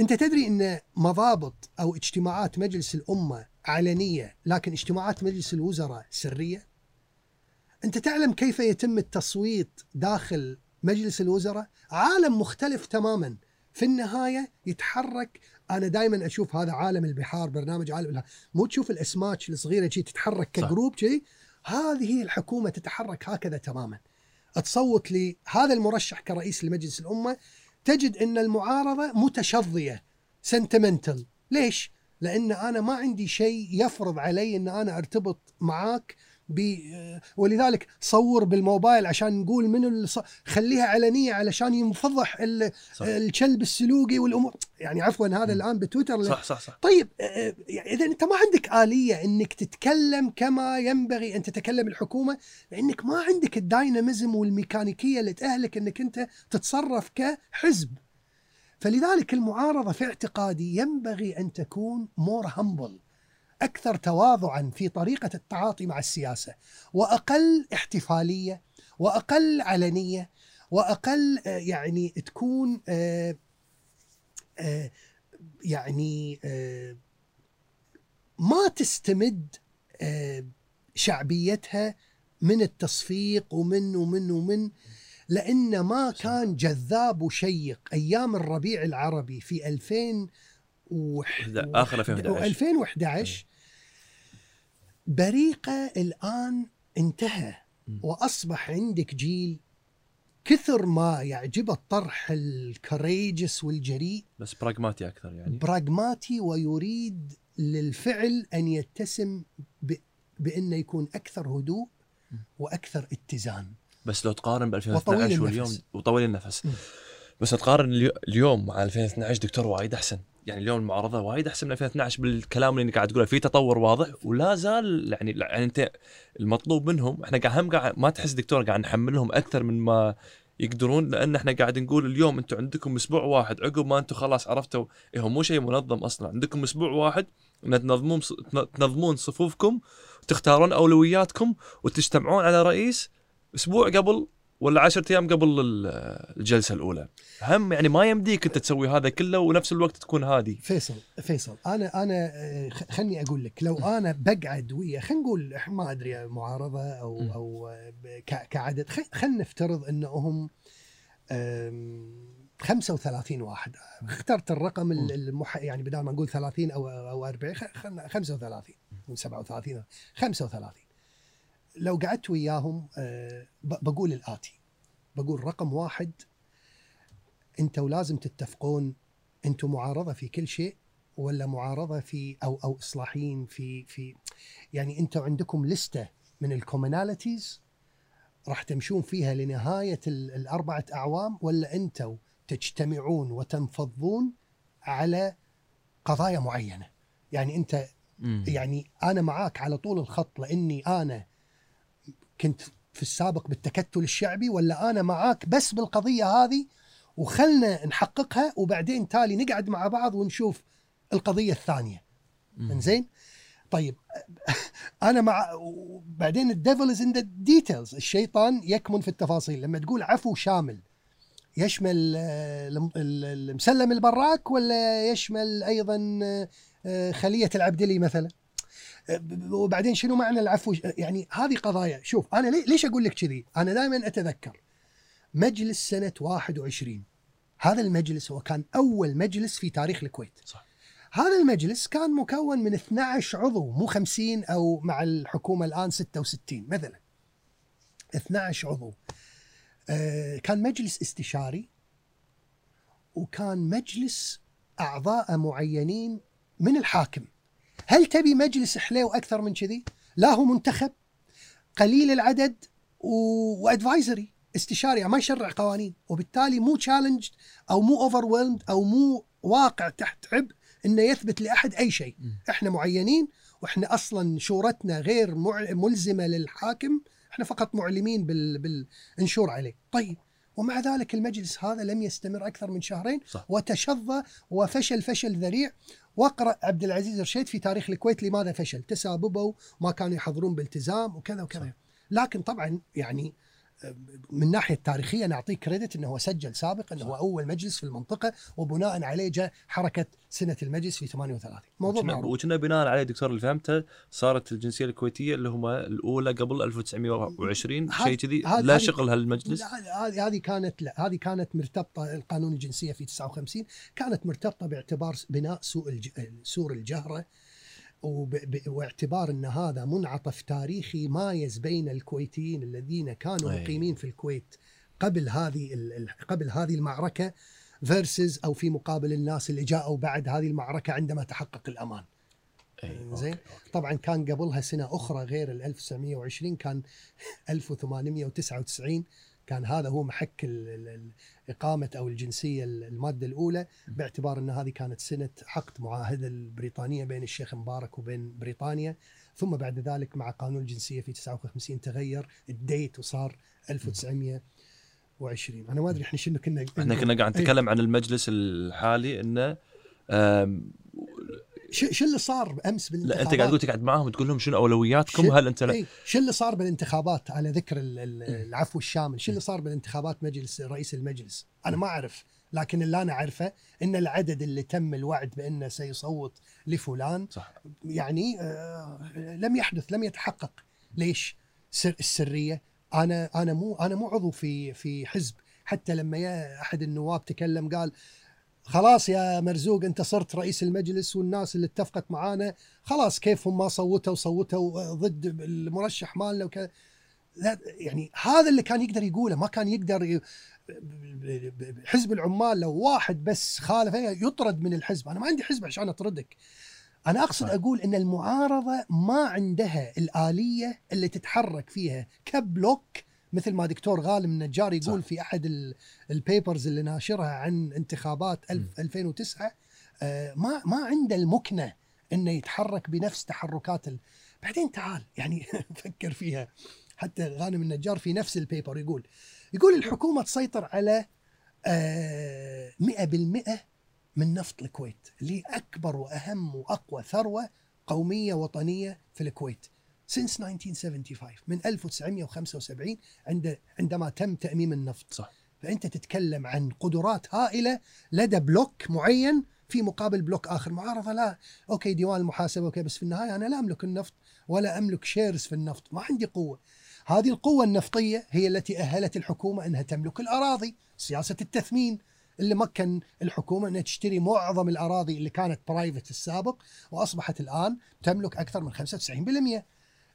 أنت تدري إن مضابط أو اجتماعات مجلس الأمة علنية لكن اجتماعات مجلس الوزراء سرية؟ أنت تعلم كيف يتم التصويت داخل مجلس الوزراء؟ عالم مختلف تماما. في النهاية يتحرك أنا دائما أشوف هذا عالم البحار برنامج عالم البحار. مو تشوف الأسماك الصغيرة شي تتحرك كجروب شي؟ هذه الحكومة تتحرك هكذا تماما. تصوت لهذا المرشح كرئيس لمجلس الأمة تجد إن المعارضة متشظية سنتمنتال ليش؟ لأن أنا ما عندي شيء يفرض علي إن أنا أرتبط معاك ولذلك صور بالموبايل عشان نقول من الص... خليها علنية علشان ينفضح ال... الكلب السلوقي والأمور. يعني عفوا هذا الآن بتويتر صح صح صح. طيب يعني إذا أنت ما عندك آلية إنك تتكلم كما ينبغي أن تتكلم الحكومة لأنك ما عندك الدايناميزم والميكانيكية اللي تأهلك إنك أنت تتصرف كحزب. فلذلك المعارضة في اعتقادي ينبغي أن تكون مور همبل أكثر تواضعا في طريقة التعاطي مع السياسة وأقل احتفالية وأقل علنية وأقل يعني تكون يعني ما تستمد شعبيتها من التصفيق ومن ومن ومن لأن ما كان جذاب وشيق أيام الربيع العربي في 2000 آخر 2011 2011 بريقة الآن انتهى وأصبح عندك جيل كثر ما يعجبه الطرح الكوريجس والجريء بس براغماتي أكثر يعني. براغماتي ويريد للفعل أن يتسم ب... بأنه يكون أكثر هدوء وأكثر اتزان. بس لو تقارن ب 2012 واليوم وطويل النفس. بس تقارن اليوم مع 2012 دكتور وايد أحسن. يعني اليوم المعارضة وايد أحسن من 2012 بالكلام اللي قاعد تقوله في تطور واضح ولا زال يعني يعني أنت المطلوب منهم إحنا قاعد هم قاعد ما تحس دكتور قاعد نحملهم أكثر من ما يقدرون لأن إحنا قاعد نقول اليوم أنتم عندكم أسبوع واحد عقب ما أنتم خلاص عرفتوا إيه هو مو شيء منظم أصلا عندكم أسبوع واحد إن تنظمون تنظمون صفوفكم وتختارون أولوياتكم وتجتمعون على رئيس أسبوع قبل ولا عشرة أيام قبل الجلسة الأولى. هم يعني ما يمديك أنت تسوي هذا كله ونفس الوقت تكون هادي. فيصل فيصل أنا أنا خلني أقول لك لو أنا بقعد ويا خلينا نقول ما أدري معارضة أو م. أو كعدد خلينا نفترض أنهم 35 واحد. اخترت الرقم المح... يعني بدل ما نقول 30 أو أو 40 35 من 37 35 لو قعدت وياهم بقول الآتي. بقول رقم واحد أنتوا لازم تتفقون أنتم معارضة في كل شيء ولا معارضة في أو أو اصلاحيين في في يعني أنتم عندكم لستة من الكومناليتيز راح تمشون فيها لنهاية الأربعة أعوام ولا أنتم تجتمعون وتنفضون على قضايا معينة؟ يعني انت يعني أنا معاك على طول الخط لأني أنا كنت في السابق بالتكتل الشعبي ولا أنا معاك بس بالقضية هذه؟ وخلنا نحققها وبعدين تالي نقعد مع بعض ونشوف القضية الثانية. زين طيب أنا مع بعدين الـ devil is in the details الشيطان يكمن في التفاصيل. لما تقول عفو شامل يشمل المسلم البراك ولا يشمل أيضا آه، خلية العبدلي مثلا؟ وبعدين شنو معنى العفو؟ يعني هذه قضايا. شوف أنا ليش أقول لك كذي؟ أنا دائما أتذكر مجلس سنة 21 هذا المجلس هو كان أول مجلس في تاريخ الكويت. صح. هذا المجلس كان مكون من 12 عضو مو 50 أو مع الحكومة الآن 66 مثلا. 12 عضو. آه كان مجلس استشاري وكان مجلس أعضاء معينين من الحاكم. هل تبي مجلس حليو أكثر من كذي؟ لا هو منتخب قليل العدد و advisory استشاري ما يشرع قوانين وبالتالي مو challenge أو مو over أو مو واقع تحت عبء إنه يثبت لأحد أي شيء إحنا معينين وإحنا أصلا شورتنا غير ملزمة للحاكم إحنا فقط معينين بال بال نشور عليه طيب ومع ذلك المجلس هذا لم يستمر أكثر من شهرين صح. وتشظى وفشل فشل ذريع واقرأ عبد العزيز رشيد في تاريخ الكويت لماذا فشل تساببوا ما كانوا يحضرون بالتزام وكذا وكذا صح. لكن طبعا يعني من ناحية تاريخية نعطيه كريدت إنه هو سجل سابقا إنه هو أول مجلس في المنطقة وبناء عليه جاء حركة سنة المجلس في 38 موضوع معروف. وكنا بناء عليه دكتور اللي فهمته صارت الجنسية الكويتية اللي هم الأولى قبل 1920 شيء كذي. لا شغل هالمجلس هذه هذه كانت لا هذه كانت مرتبطة القانون الجنسية في 59 كانت مرتبطة باعتبار بناء سوق سور الجهرة واعتبار إن هذا منعطف تاريخي مايز بين الكويتيين الذين كانوا مقيمين في الكويت قبل هذه قبل هذه المعركة versus أو في مقابل الناس اللي جاءوا بعد هذه المعركة عندما تحقق الأمان. زين طبعا كان قبلها سنة أخرى غير ال 1920 كان 1899 كان هذا هو محك إقامة أو الجنسية المادة الأولى باعتبار أن هذه كانت سنة عقد معاهدة البريطانية بين الشيخ مبارك وبين بريطانيا. ثم بعد ذلك مع قانون الجنسية في 59 تغير الديت وصار 1920 أنا ما أدري إحنا شنو كنا إحنا كنا قاعد إيه. نتكلم عن المجلس الحالي أنه شو اللي صار امس بالانتخابات؟ لا أنت قاعد تقول تقعد معاهم تقول لهم شنو أولوياتكم؟ هل أنت لا شو اللي صار بالانتخابات على ذكر العفو الشامل؟ شو اللي صار بالانتخابات مجلس رئيس المجلس؟ أنا ما أعرف لكن اللي أنا أعرفه إن العدد اللي تم الوعد بأنه سيصوت لفلان صح. يعني آه لم يحدث لم يتحقق. ليش؟ سر السرية. أنا أنا مو أنا مو عضو في في حزب. حتى لما أحد النواب تكلم قال خلاص يا مرزوق انت صرت رئيس المجلس والناس اللي اتفقت معانا. خلاص كيفهم؟ ما صوتوا صوتوا ضد المرشح مالنا وكذا يعني هذا اللي كان يقدر يقوله ما كان يقدر ي... حزب العمال لو واحد بس خالف يطرد من الحزب. أنا ما عندي حزب عشان أطردك. أنا أقصد أقول إن المعارضة ما عندها الآلية اللي تتحرك فيها ك bloc مثل ما دكتور غانم النجار يقول صح. في أحد ال papers اللي ناشرها عن انتخابات 2009 آه، ما ما عنده المكنة إنه يتحرك بنفس تحركات ال... بعدين تعال يعني [laughs] فكر فيها. حتى غانم النجار في نفس ال paper يقول يقول الحكومة تسيطر على 100% آه، من نفط الكويت اللي أكبر وأهم وأقوى ثروة قومية وطنية في الكويت. Since 1975 من 1975 عند عندما تم تأميم النفط. صح. فأنت تتكلم عن قدرات هائلة لدى bloc معين في مقابل bloc آخر. معارضة لا. okay ديوان المحاسبة okay بس في النهاية أنا لا أملك النفط ولا أملك shares في النفط. ما عندي قوة. هذه القوة النفطية هي التي أهلت الحكومة أنها تملك الأراضي. سياسة التثمين اللي مكن الحكومة أنها تشتري معظم الأراضي اللي كانت private السابق وأصبحت الآن تملك أكثر من 95%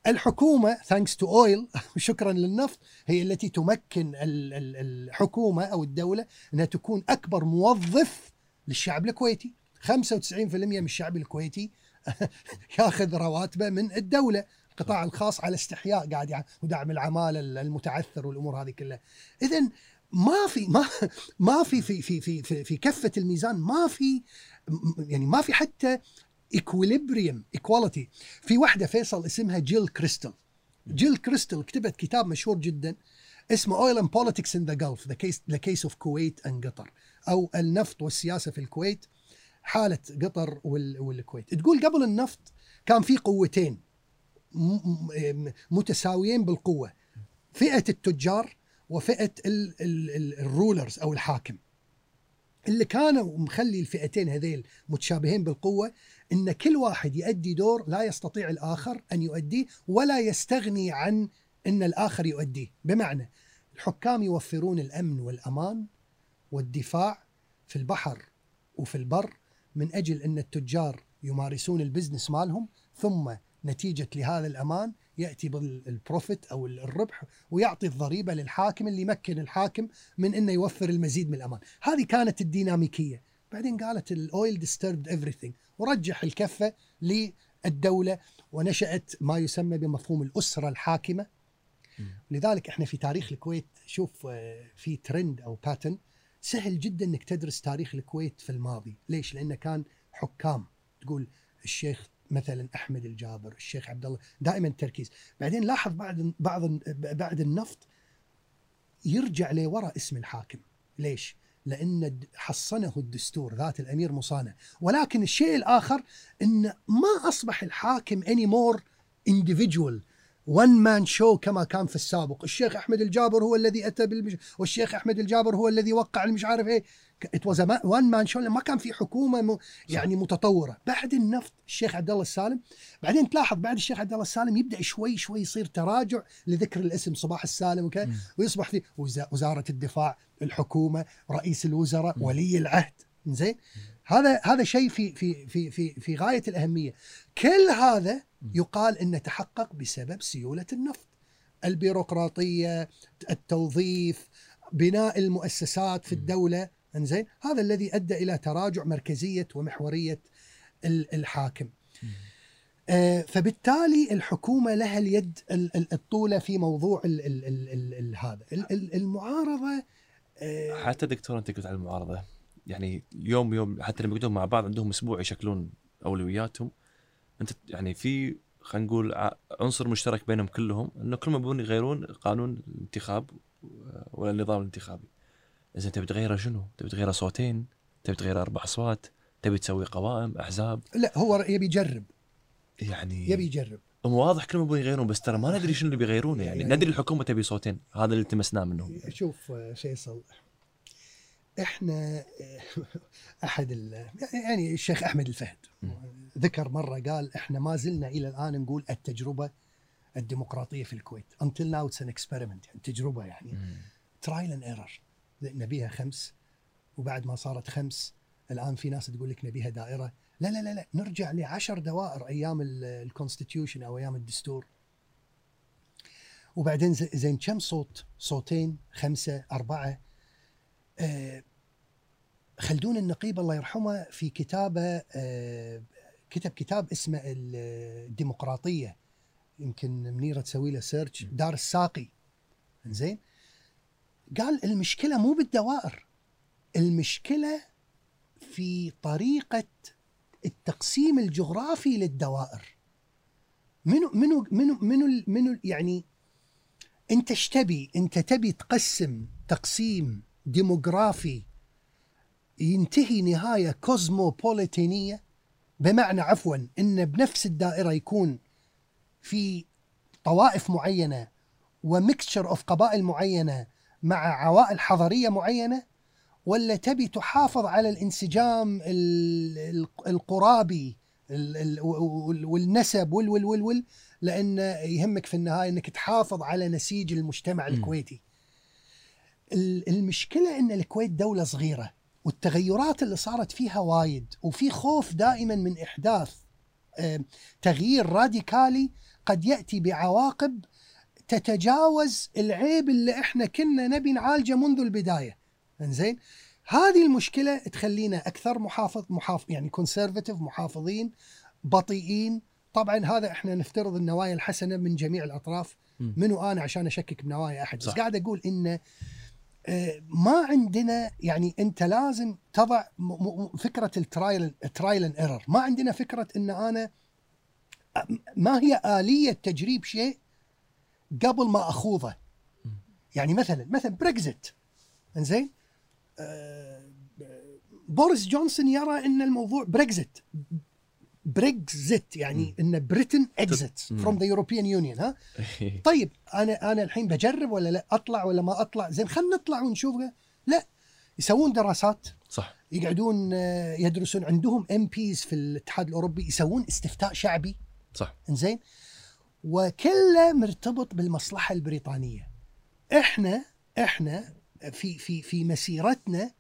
الحكومة thanks to oil شكرا للنفط هي التي تمكن الحكومة أو الدولة أنها تكون أكبر موظف للشعب الكويتي. 95% من الشعب الكويتي [laughs] ياخذ رواتبه من الدولة. القطاع الخاص على استحياء قاعد ودعم العماله المتعثر والأمور هذه كلها. اذا ما في ما ما في في في في في كفة الميزان ما في يعني ما في حتى equilibrium equality في واحدة فيصل اسمها جيل كريستال. جيل كريستال كتبت كتاب مشهور جدا اسمه Oil and Politics in the Gulf the case the case of Kuwait and Qatar أو النفط والسياسة في الكويت حالة قطر والكويت. تقول قبل النفط كان في قوتين متساويين بالقوة فئة التجار وفئة الرولرز أو الحاكم. اللي كانوا مخلي الفئتين هذيل متشابهين بالقوة إن كل واحد يؤدي دور لا يستطيع الآخر أن يؤديه ولا يستغني عن إن الآخر يؤديه، بمعنى الحكام يوفرون الأمن والأمان والدفاع في البحر وفي البر من أجل إن التجار يمارسون ال business مالهم ثم نتيجة لهذا الأمان يأتي بال profit أو الربح ويعطي الضريبة للحاكم اللي يمكن الحاكم من إنه يوفر المزيد من الأمان، هذه كانت الديناميكية، بعدين قالت الـ oil disturbed everything. ورجح الكفة الدولة ونشأت ما يسمى بمفهوم الأسرة الحاكمة. لذلك إحنا في تاريخ الكويت شوف آه، في ترند أو pattern سهل جدا إنك تدرس تاريخ الكويت في الماضي، ليش؟ لأنه كان حكام. تقول الشيخ مثلا أحمد الجابر، الشيخ عبد الله، دائما تركيز، بعدين لاحظ بعد بعض بعد النفط يرجع لوراء اسم الحاكم، ليش؟ لأن حصنه الدستور ذات الأمير مصانة، ولكن الشيء الآخر إن ما أصبح الحاكم more individual. one man show كما كان في السابق. الشيخ أحمد الجابر هو الذي أتى بالمش... والشيخ أحمد الجابر هو الذي وقع المش عارف إيه. it was one man show ما كان في حكومة م... يعني متطورة. بعد النفط الشيخ عبد الله السالم بعدين تلاحظ بعد الشيخ عبد الله السالم يبدأ شوي شوي يصير تراجع لذكر الاسم صباح السالم وكذا. ويصبح في وزارة الدفاع الحكومة رئيس الوزراء ولي العهد. زين هذا هذا شيء في في في في في غاية الأهمية. كل هذا يقال إنه تحقق بسبب سيولة النفط. البيروقراطية التوظيف بناء المؤسسات في الدولة. إنزين؟ هذا الذي أدى إلى تراجع مركزية ومحورية الحاكم. آه فبالتالي الحكومة لها اليد الطولة في موضوع ال ال ال ال هذا. المعارضة آه حتى دكتور أنت قلت على المعارضة. يعني يوم يوم حتى لما يقعدون مع بعض عندهم أسبوع يشكلون أولوياتهم أنت يعني في خلينا نقول عنصر مشترك بينهم كلهم إنه كلهم يبون يغيرون قانون الانتخاب ولا النظام الانتخابي. إذا تبي تغيره شنو؟ تبي تغيره صوتين؟ تبي تغيره أربع أصوات؟ تبي تسوي قوائم أحزاب؟ لا هو يبي يجرب يعني يبي يجرب هم واضح كلهم يبون يغيرون بس ترى ما ندري شنو اللي بيغيرونه يعني, يعني ندري الحكومة تبي صوتين هذا اللي التمسناه منهم شوف فيصل إحنا [laughs] أحد يعني الشيخ أحمد الفهد ذكر مرة قال إحنا ما زلنا إلى الآن نقول التجربة الديمقراطية في الكويت. Until now it's an experiment يعني تجربة يعني. trial and error نبيها خمس وبعد ما صارت خمس الآن في ناس تقول لك نبيها دائرة. لا لا لا لا نرجع لعشر دوائر أيام ال constitution أو أيام الدستور. وبعدين زين كم صوت؟ صوتين خمسة أربعة. آه، خلدون النقيب الله يرحمه في كتابه آه، كتب كتاب اسمه الديمقراطية يمكن منيرة تسوي له سيرش دار الساقي. زين قال المشكلة مو بالدوائر المشكلة في طريقة التقسيم الجغرافي للدوائر. منو منو منو منو منو يعني أنت إيش تبي؟ أنت تبي تقسم تقسيم ديموغرافي ينتهي نهاية كوزموبوليتينية بمعنى عفوا إن بنفس الدائرة يكون في طوائف معينة و mixture of قبائل معينة مع عوائل حضرية معينة ولا تبي تحافظ على الانسجام القرابي والنسب وال وال وال لأن يهمك في النهاية إنك تحافظ على نسيج المجتمع الكويتي. المشكلة إن الكويت دولة صغيرة والتغيرات اللي صارت فيها وايد وفي خوف دائما من إحداث تغيير راديكالي قد يأتي بعواقب تتجاوز العيب اللي إحنا كنا نبي نعالجه منذ البداية. إنزين؟ هذه المشكلة تخلينا أكثر محافظ محافظ يعني conservative محافظين بطيئين. طبعا هذا إحنا نفترض النوايا الحسنة من جميع الأطراف. منو أنا عشان أشكك بنوايا أحد؟ بس قاعد أقول انه آه، ما عندنا يعني أنت لازم تضع فكرة ال trial trial and error ما عندنا فكرة إن أنا ما هي آلية تجريب شيء قبل ما أخوضه. يعني مثلا مثلا بريكزت إنزين؟ آه، بوريس جونسون يرى إن الموضوع Brexit Brexit يعني إن Britain exit from the European Union ها؟ [laughs] طيب أنا أنا الحين بجرب ولا لا؟ أطلع ولا ما أطلع؟ زين خلينا نطلع ونشوف. لا يسوون دراسات. صح. يقعدون آه، يدرسون. عندهم MPs في الاتحاد الأوروبي يسوون استفتاء شعبي. صح. إنزين. وكله مرتبط بالمصلحة البريطانية. إحنا إحنا في في في مسيرتنا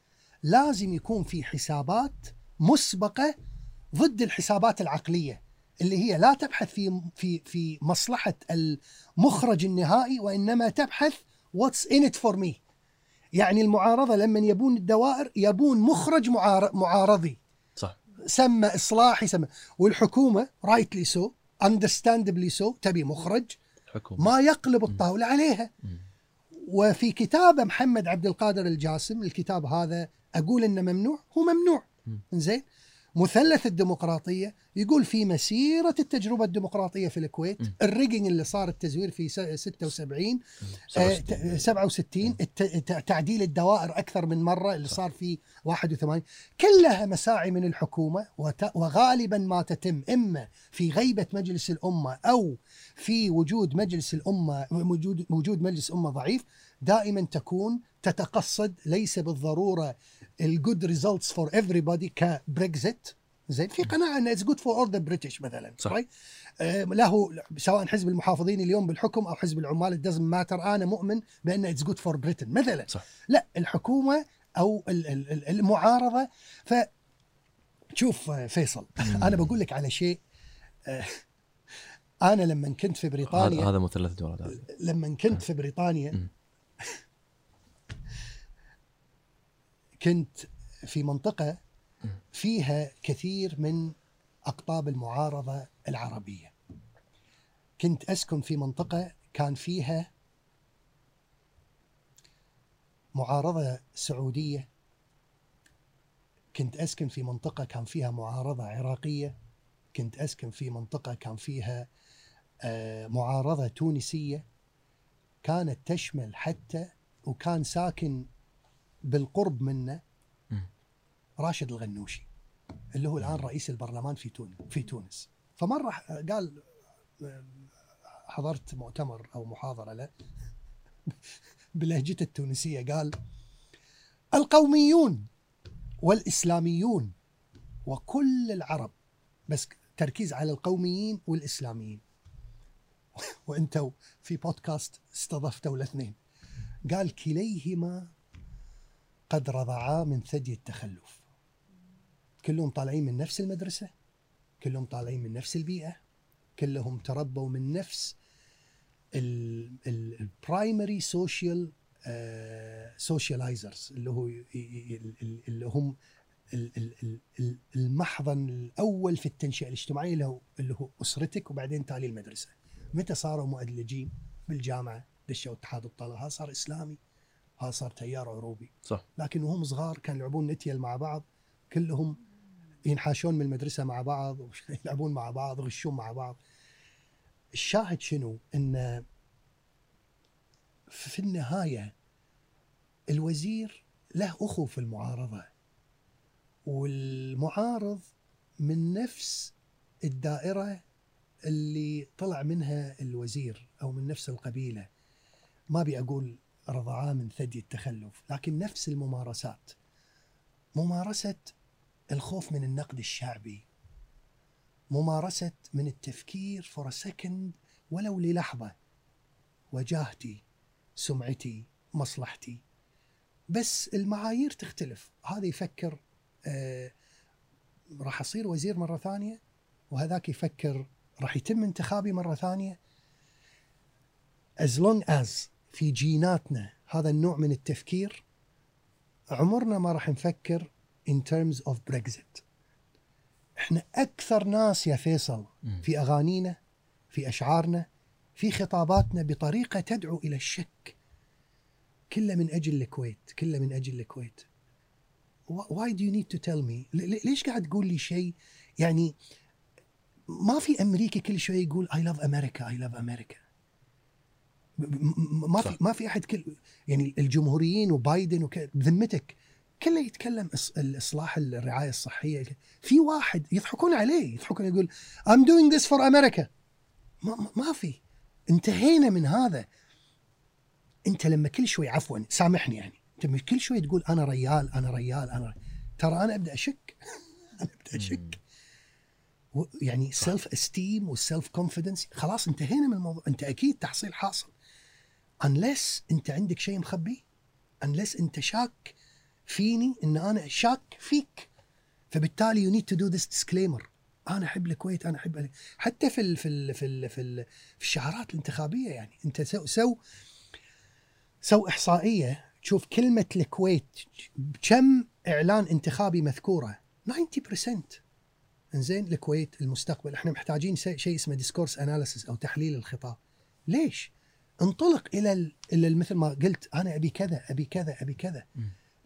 لازم يكون في حسابات مسبقة ضد الحسابات العقلية اللي هي لا تبحث في في في مصلحة المخرج النهائي وإنما تبحث what's in it for me يعني المعارضة لما يبون الدوائر يبون مخرج معارضي. صح. سمى اصلاح يسمى والحكومة rightly so understandably so تبي مخرج. حكومة. ما يقلب الطاولة عليها. وفي كتاب محمد عبد القادر الجاسم الكتاب هذا أقول إنه ممنوع هو ممنوع. زين مثلث الديمقراطية يقول في مسيرة التجربة الديمقراطية في الكويت ال rigging اللي صار التزوير في س- 76 آه، ت- 67 الت- ت- تعديل الدوائر أكثر من مرة اللي صار في 81 كلها مساعي من الحكومة وغالبا ما تتم إما في غيبة مجلس الأمة أو في وجود مجلس الأمة وجود وجود مجلس أمة ضعيف دائما تكون تتقصد ليس بالضرورة ال good results for everybody كبريكزت زين في قناعة إن it's good for all the British مثلا صح. right؟ آه، له سواء حزب المحافظين اليوم بالحكم أو حزب العمال doesn't matter أنا مؤمن بأن it's good for Britain مثلا. صح. لا الحكومة أو ال- ال- ال- المعارضة. ف شوف آه، فيصل أنا بقول لك على شيء آه، أنا لما كنت في بريطانيا هذا مثلث الدولار هذا. لما كنت في بريطانيا كنت في منطقة فيها كثير من أقطاب المعارضة العربية. كنت أسكن في منطقة كان فيها معارضة سعودية. كنت أسكن في منطقة كان فيها معارضة عراقية. كنت أسكن في منطقة كان فيها آه، معارضة تونسية. كانت تشمل حتى وكان ساكن بالقرب منه. راشد الغنوشي اللي هو الآن رئيس البرلمان في تونس في تونس. فمره قال حضرت مؤتمر أو محاضرة له [laughs] بلهجته التونسية قال القوميون والإسلاميون وكل العرب بس تركيز على القوميين والإسلاميين. [laughs] وإنتوا في بودكاست استضفتوا الاثنين. قال كليهما قد رضعا من ثدي التخلف. كلهم طالعين من نفس المدرسة كلهم طالعين من نفس البيئة كلهم تربوا من نفس ال primary social socializers اللي هو اللي هم ال- ال- ال- ال- المحضن الأول في التنشئة الاجتماعية اللي هو اللي هو أسرتك وبعدين تالي المدرسة. متى صاروا مؤدلجين بالجامعة؟ دشوا اتحاد الطلبة. صار إسلامي. هذا صار تيار عروبي. صح. لكن وهم صغار كانوا يلعبون تيل مع بعض كلهم ينحاشون من المدرسة مع بعض [laughs] يلعبون مع بعض يغشون مع بعض. الشاهد شنو؟ إن في النهاية الوزير له أخو في المعارضة والمعارض من نفس الدائرة اللي طلع منها الوزير أو من نفس القبيلة. ما أبي أقول رضعاه من ثدي التخلف. لكن نفس الممارسات ممارسة الخوف من النقد الشعبي ممارسة من التفكير for second ولو للحظة وجاهتي سمعتي مصلحتي. بس المعايير تختلف. هذا يفكر آه راح أصير وزير مرة ثانية وهذاك يفكر راح يتم انتخابي مرة ثانية. As long as في جيناتنا هذا النوع من التفكير عمرنا ما راح نفكر in terms of Brexit. إحنا أكثر ناس يا فيصل. في أغانينا في أشعارنا في خطاباتنا بطريقة تدعو إلى الشك. كله من أجل الكويت كله من أجل الكويت. Why do you need to tell me ليش قاعد تقول لي شيء؟ يعني ما في أمريكي كل شوي يقول I love America I love America. ما في. ما في أحد كل يعني الجمهوريين وبايدن وك بذمتك كله يتكلم الإصلاح الرعاية الصحية. في واحد يضحكون عليه يضحكون يقول I'm doing this for America. ما, في. انتهينا من هذا. انت لما كل شوي عفوا سامحني يعني. انت كل شوي تقول أنا ريال أنا ريال أنا ريال. ترى أنا أبدأ أشك. [laughs] أنا أبدأ أشك. يعني self esteem وال self confidence خلاص انتهينا من الموضوع. انت أكيد تحصيل حاصل. Unless انت عندك شيء مخبي unless انت شاك فيني إن أنا شاك فيك. فبالتالي you need to do this disclaimer. أنا أحب الكويت أنا أحب حتى في ال في ال في ال في, ال في الشعارات الانتخابية يعني. أنت سو سو سو إحصائية تشوف كلمة الكويت كم إعلان انتخابي مذكورة؟ 90% إنزين الكويت المستقبل. إحنا محتاجين شيء اسمه discourse analysis أو تحليل الخطاب. ليش؟ انطلق إلى ال- إلى ال- مثل ما قلت أنا أبي كذا أبي كذا أبي كذا.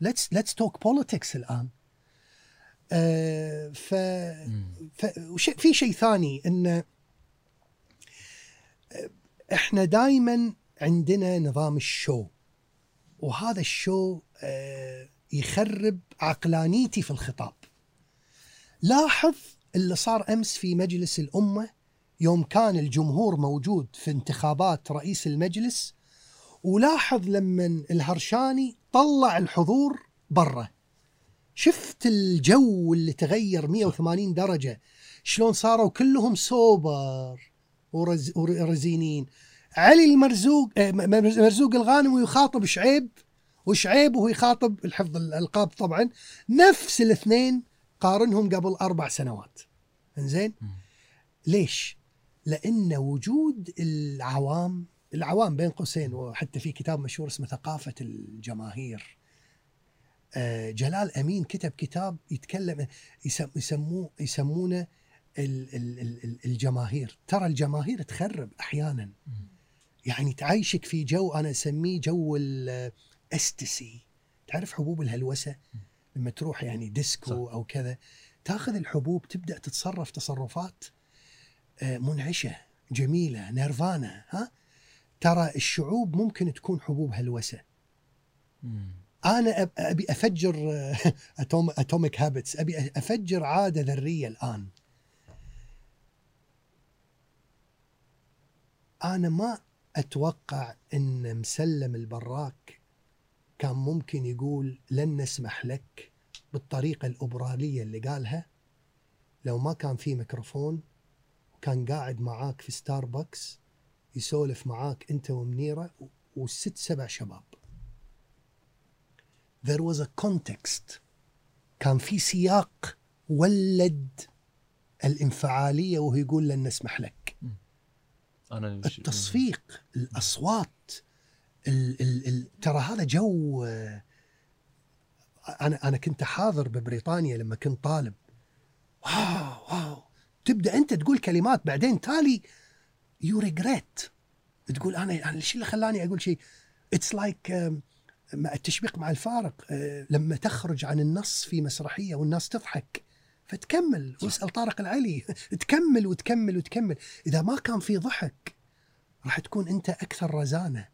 let's let's talk politics الآن. آه ف, ف في شيء ثاني إن إحنا دائما عندنا نظام ال show. وهذا ال show آه، يخرب عقلانيتي في الخطاب. لاحظ اللي صار أمس في مجلس الأمة يوم كان الجمهور موجود في انتخابات رئيس المجلس ولاحظ لما الهرشاني طلع الحضور برا. شفت الجو اللي تغير 180 درجة. شلون صاروا كلهم سوبر ورز ورزينين. علي المرزوق آه، مرزوق الغانم يخاطب شعيب وشعيب وهو يخاطب الحفظ الألقاب طبعا. نفس الاثنين قارنهم قبل أربع سنوات. إنزين؟ ليش؟ لأن وجود العوام العوام بين قوسين وحتى في كتاب مشهور اسمه ثقافة الجماهير. آه، جلال أمين كتب كتاب يتكلم يسم- يسموه يسمونه ال- ال- ال- ال- الجماهير. ترى الجماهير تخرب أحيانا. يعني تعيشك في جو أنا أسميه جو الاستسي تعرف حبوب الهلوسة؟ لما تروح يعني ديسكو. أو كذا تاخذ الحبوب تبدأ تتصرف تصرفات منعشة جميلة نيرفانا ها؟ ترى الشعوب ممكن تكون حبوب هلوسة. مم. أنا أبي أفجر Atom Atomic Habits. أبي أفجر عادة ذرية الآن. أنا ما أتوقع إن مسلم البراك كان ممكن يقول لن نسمح لك بالطريقة الانفعالية اللي قالها لو ما كان في ميكروفون. وكان قاعد معاك في ستاربكس يسولف معاك أنت ومنيرة وست سبع شباب. There was a context. كان في سياق ولد الانفعالية وهو يقول لن نسمح لك. أنا وش- التصفيق الأصوات ال ال ال ترى هذا جو آه، أنا أنا كنت حاضر ببريطانيا لما كنت طالب. wow wow. تبدأ أنت تقول كلمات بعدين تالي you regret تقول أنا أنا الشيء اللي خلاني أقول شيء؟ it's like التشبيه مع الفارق آه، لما تخرج عن النص في مسرحية والناس تضحك فتكمل واسأل طارق العلي. [laughs] تكمل وتكمل وتكمل. إذا ما كان في ضحك راح تكون أنت أكثر رزانة.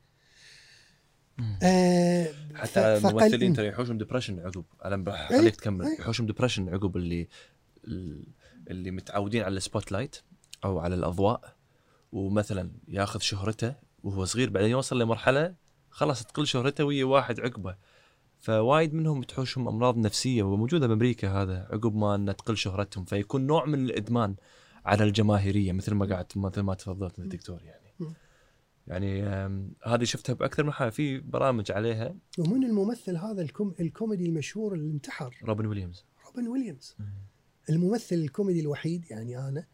آه حتى الممثلين ترى يحوشهم depression عقب. أنا بح- إيه، تكمل. إيه. يحوشهم depression عقب اللي اللي متعودين على ال spotlight أو على الأضواء ومثلا ياخذ شهرته وهو صغير بعدين يوصل لمرحلة خلاص تقل شهرته ويا واحد عقبه. فوايد منهم تحوشهم أمراض نفسية وموجوده بأمريكا هذا عقب ما ان تقل شهرتهم. فيكون نوع من الإدمان على الجماهيرية مثل ما قاعد مثل ما تفضلت الدكتور يعني. يعني هذه شفتها بأكثر من حاله في برامج عليها. ومن الممثل هذا الكوم الكوميدي المشهور اللي انتحر. روبن ويليامز. روبن ويليامز. الممثل الكوميدي الوحيد يعني أنا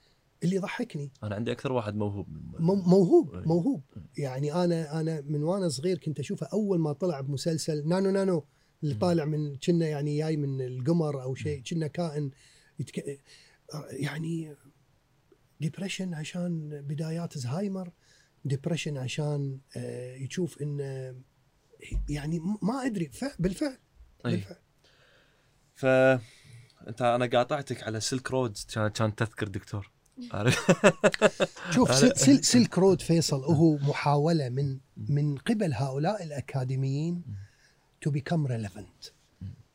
اللي يضحكني أنا عندي أكثر واحد موهوب مو- موهوب إيه. موهوب يعني أنا أنا من وأنا صغير كنت أشوفه أول ما طلع بمسلسل نانو نانو اللي. طالع من كنا يعني جاي من القمر أو شيء كنا كائن يتك... يعني depression عشان بدايات زهايمر depression عشان آه، يشوف إن آه، يعني ما أدري بالفعل أي. بالفعل ف انت أنا قاطعتك على سلك رود كان كان تذكر دكتور. [laughs] شوف سل سل سلك رود فيصل هو محاولة من من قبل هؤلاء الأكاديميين to become relevant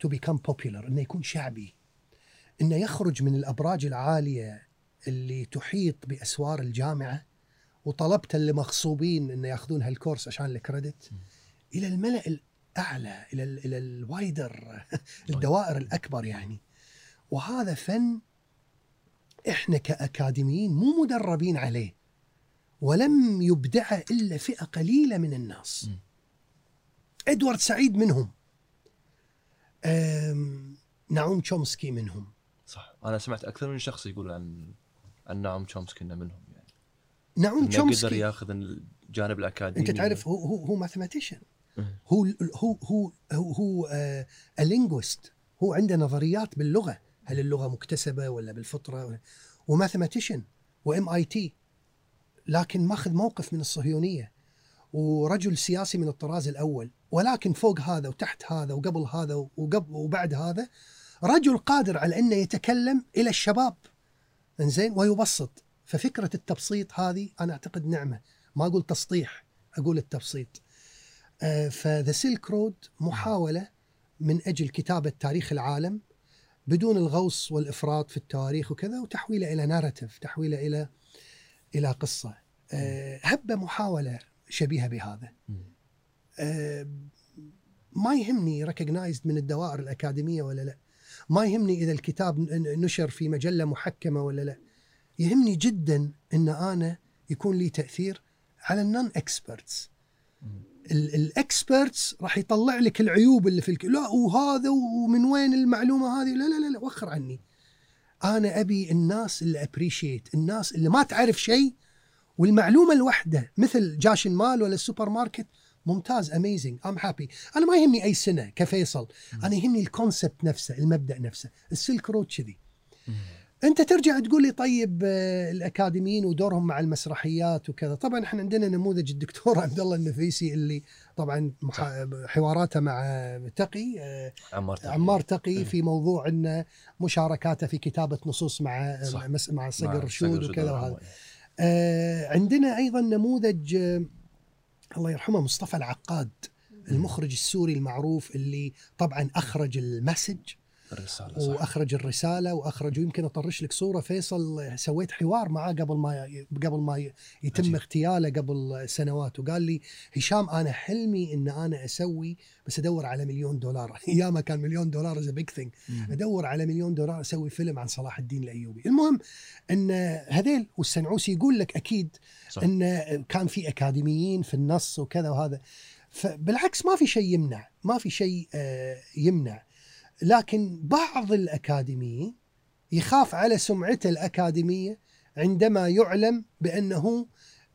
to become popular إنه يكون شعبي إنه يخرج من الأبراج العالية اللي تحيط بأسوار الجامعة وطلبت اللي مغصوبين إنه ياخذون هالكورس عشان الكريدت إلى الملأ الأعلى إلى ال إلى الوايدر [laughs] الدوائر الأكبر يعني. وهذا فن إحنا كأكاديميين مو مدربين عليه ولم يبدعه إلا فئة قليلة من الناس. م. إدوارد سعيد منهم. نعوم تشومسكي منهم. صح. أنا سمعت أكثر من شخص يقول عن عن نعوم تشومسكي إنه منهم يعني. نعوم قدر تشومسكي ياخذ الجانب الأكاديمي. أنت تعرف هو هو هو mathematician. هو هو هو هو, هو آه linguist هو عنده نظريات باللغة. هل اللغة مكتسبة ولا بالفطرة؟ و mathematician و MIT لكن ماخذ موقف من الصهيونية ورجل سياسي من الطراز الأول. ولكن فوق هذا وتحت هذا وقبل هذا وقبل وبعد هذا رجل قادر على إنه يتكلم إلى الشباب. إنزين؟ ويبسط. ففكرة التبسيط هذه أنا أعتقد نعمة. ما أقول تسطيح أقول التبسيط. آه، فذا سيلك رود محاولة من أجل كتابة تاريخ العالم بدون الغوص والإفراط في التواريخ وكذا وتحويله إلى ناراتيف تحويله إلى إلى قصة. آه، هبه محاولة شبيهة بهذا. آه، ما يهمني recognized من الدوائر الأكاديمية ولا لا. ما يهمني إذا الكتاب نشر في مجلة محكمة ولا لا. يهمني جدا إن أنا يكون لي تأثير على ال non experts ال experts راح يطلع لك العيوب اللي في الك... لا وهذا ومن وين المعلومة هذه؟ لا لا لا, لا وخر عني. أنا أبي الناس اللي appreciate الناس اللي ما تعرف شيء والمعلومة الواحده مثل جاشن مال ولا السوبر ماركت ممتاز amazing I'm happy أنا ما يهمني أي سنة كفيصل. أنا يهمني ال concept نفسه المبدأ نفسه ال Silk Road كذي. أنت ترجع تقول لي طيب آه، الأكاديميين ودورهم مع المسرحيات وكذا. طبعا إحنا عندنا نموذج الدكتور [laughs] عبد الله النفيسي اللي طبعا حواراته مع تقي آه، عمار تقي, عمار تقي في موضوع انه مشاركاته في كتابة نصوص مع صح. مع صقر رشود وكذا وهذا. آه عندنا أيضا نموذج الله يرحمه مصطفى العقاد المخرج السوري المعروف اللي طبعا أخرج The Message. الرسالة صح. وأخرج الرسالة وأخرج ويمكن أطرش لك صورة. فيصل سويت حوار معاه قبل ما قبل ما يتم عجيب. اغتياله قبل سنوات وقال لي هشام أنا حلمي إن أنا أسوي بس أدور على مليون دولار. [laughs] ايامها كان مليون دولار is big thing أدور على مليون دولار أسوي فيلم عن صلاح الدين الأيوبي. المهم إن هذيل والسنعوسي يقول لك أكيد صح. إن كان في أكاديميين في النص وكذا وهذا. فبالعكس ما في شيء يمنع ما في شيء آه، يمنع. لكن بعض الأكاديميين يخاف على سمعته الأكاديمية عندما يعلم بأنه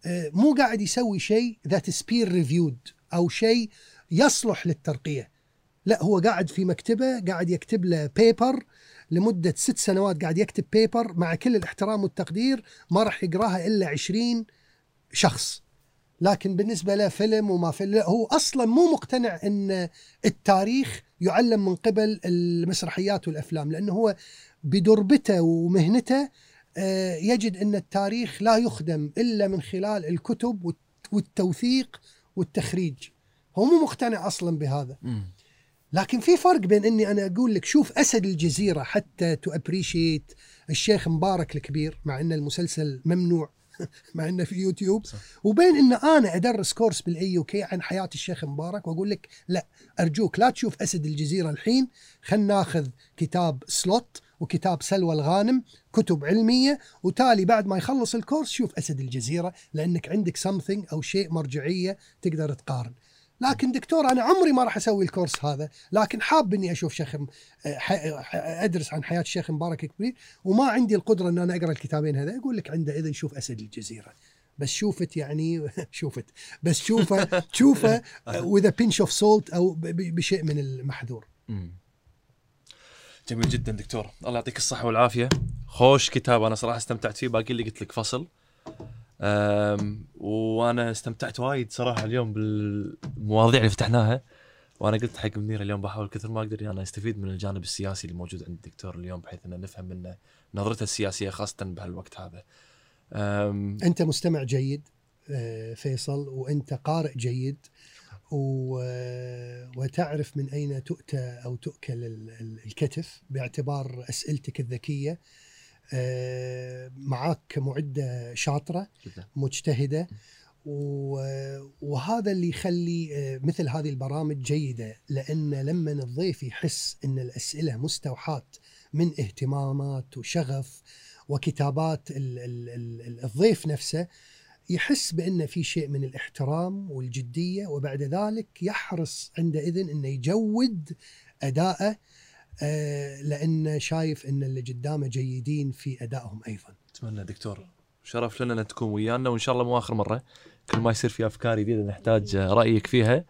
آه، مو قاعد يسوي شيء that's peer reviewed أو شيء يصلح للترقية. لا هو قاعد في مكتبة قاعد يكتب له paper لمدة ست سنوات قاعد يكتب بيبر مع كل الاحترام والتقدير ما راح يقراها إلا عشرين شخص. لكن بالنسبة له فيلم وما فيلم هو أصلا مو مقتنع أن التاريخ يعلم من قبل المسرحيات والأفلام لأنه هو بدربته ومهنته آه، يجد أن التاريخ لا يخدم إلا من خلال الكتب والتوثيق والتخريج. هو مو مقتنع أصلا بهذا. لكن في فرق بين إني أنا أقول لك شوف أسد الجزيرة حتى to appreciate الشيخ مبارك الكبير مع أن المسلسل ممنوع. [laughs] مع إنه في يوتيوب صح. وبين إن أنا أدرس course بال AUK عن حياه الشيخ مبارك وأقول لك لا أرجوك لا تشوف أسد الجزيرة الحين خلينا ناخذ كتاب سلوت وكتاب سلوى الغانم كتب علمية وتالي بعد ما يخلص ال course شوف أسد الجزيرة لأنك عندك something أو شيء مرجعية تقدر تقارن لكن دكتور أنا عمري ما راح أسوي ال course هذا لكن حاب إني أشوف شيخ أدرس عن حياة الشيخ مبارك كبير وما عندي القدرة إن أنا أقرأ الكتابين هذا. أقول لك عنده إذا شوف أسد الجزيرة. بس شوفت يعني [laughs] شوفت. بس شوفه [laughs] شوفه with a pinch of salt أو بشيء من المحذور. جميل جدا دكتور. الله يعطيك الصحة والعافية. خوش كتاب أنا صراحة استمتعت فيه. باقي اللي قلت لك فصل. وأنا استمتعت وايد صراحة اليوم بالمواضيع اللي فتحناها وأنا قلت حق منير اليوم بحاول كثر ما أقدر أنا أستفيد من الجانب السياسي اللي موجود عند الدكتور اليوم بحيث ان نفهم منه نظرته السياسية خاصة بهالوقت هذا. أنت مستمع جيد آه، فيصل وأنت قارئ جيد و... وتعرف من أين تؤتى أو تؤكل الكتف باعتبار أسئلتك الذكية آه، معاك معده شاطرة مجتهدة وهذا اللي يخلي آه، مثل هذه البرامج جيدة لأن لما الضيف يحس إن الأسئلة مستوحاة من اهتمامات وشغف وكتابات الضيف نفسه يحس بان في شيء من الاحترام والجدية وبعد ذلك يحرص عندئذ إنه يجود أداءه آه، لأن شايف إن اللي قدامه جيدين في أدائهم أيضا. أتمنى دكتور. شرف لنا إن تكون ويانا وإن شاء الله مو آخر مرة. كل ما يصير في أفكار جديدة نحتاج رأيك فيها.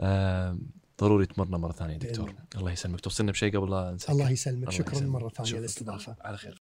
آه ضروري تمرنا مرة ثانية دكتور. الله. يسلمك. توصلنا بشيء قبل لا نسكر الله يسلمك. شكرا. مرة ثانية. للاستضافة. على خير.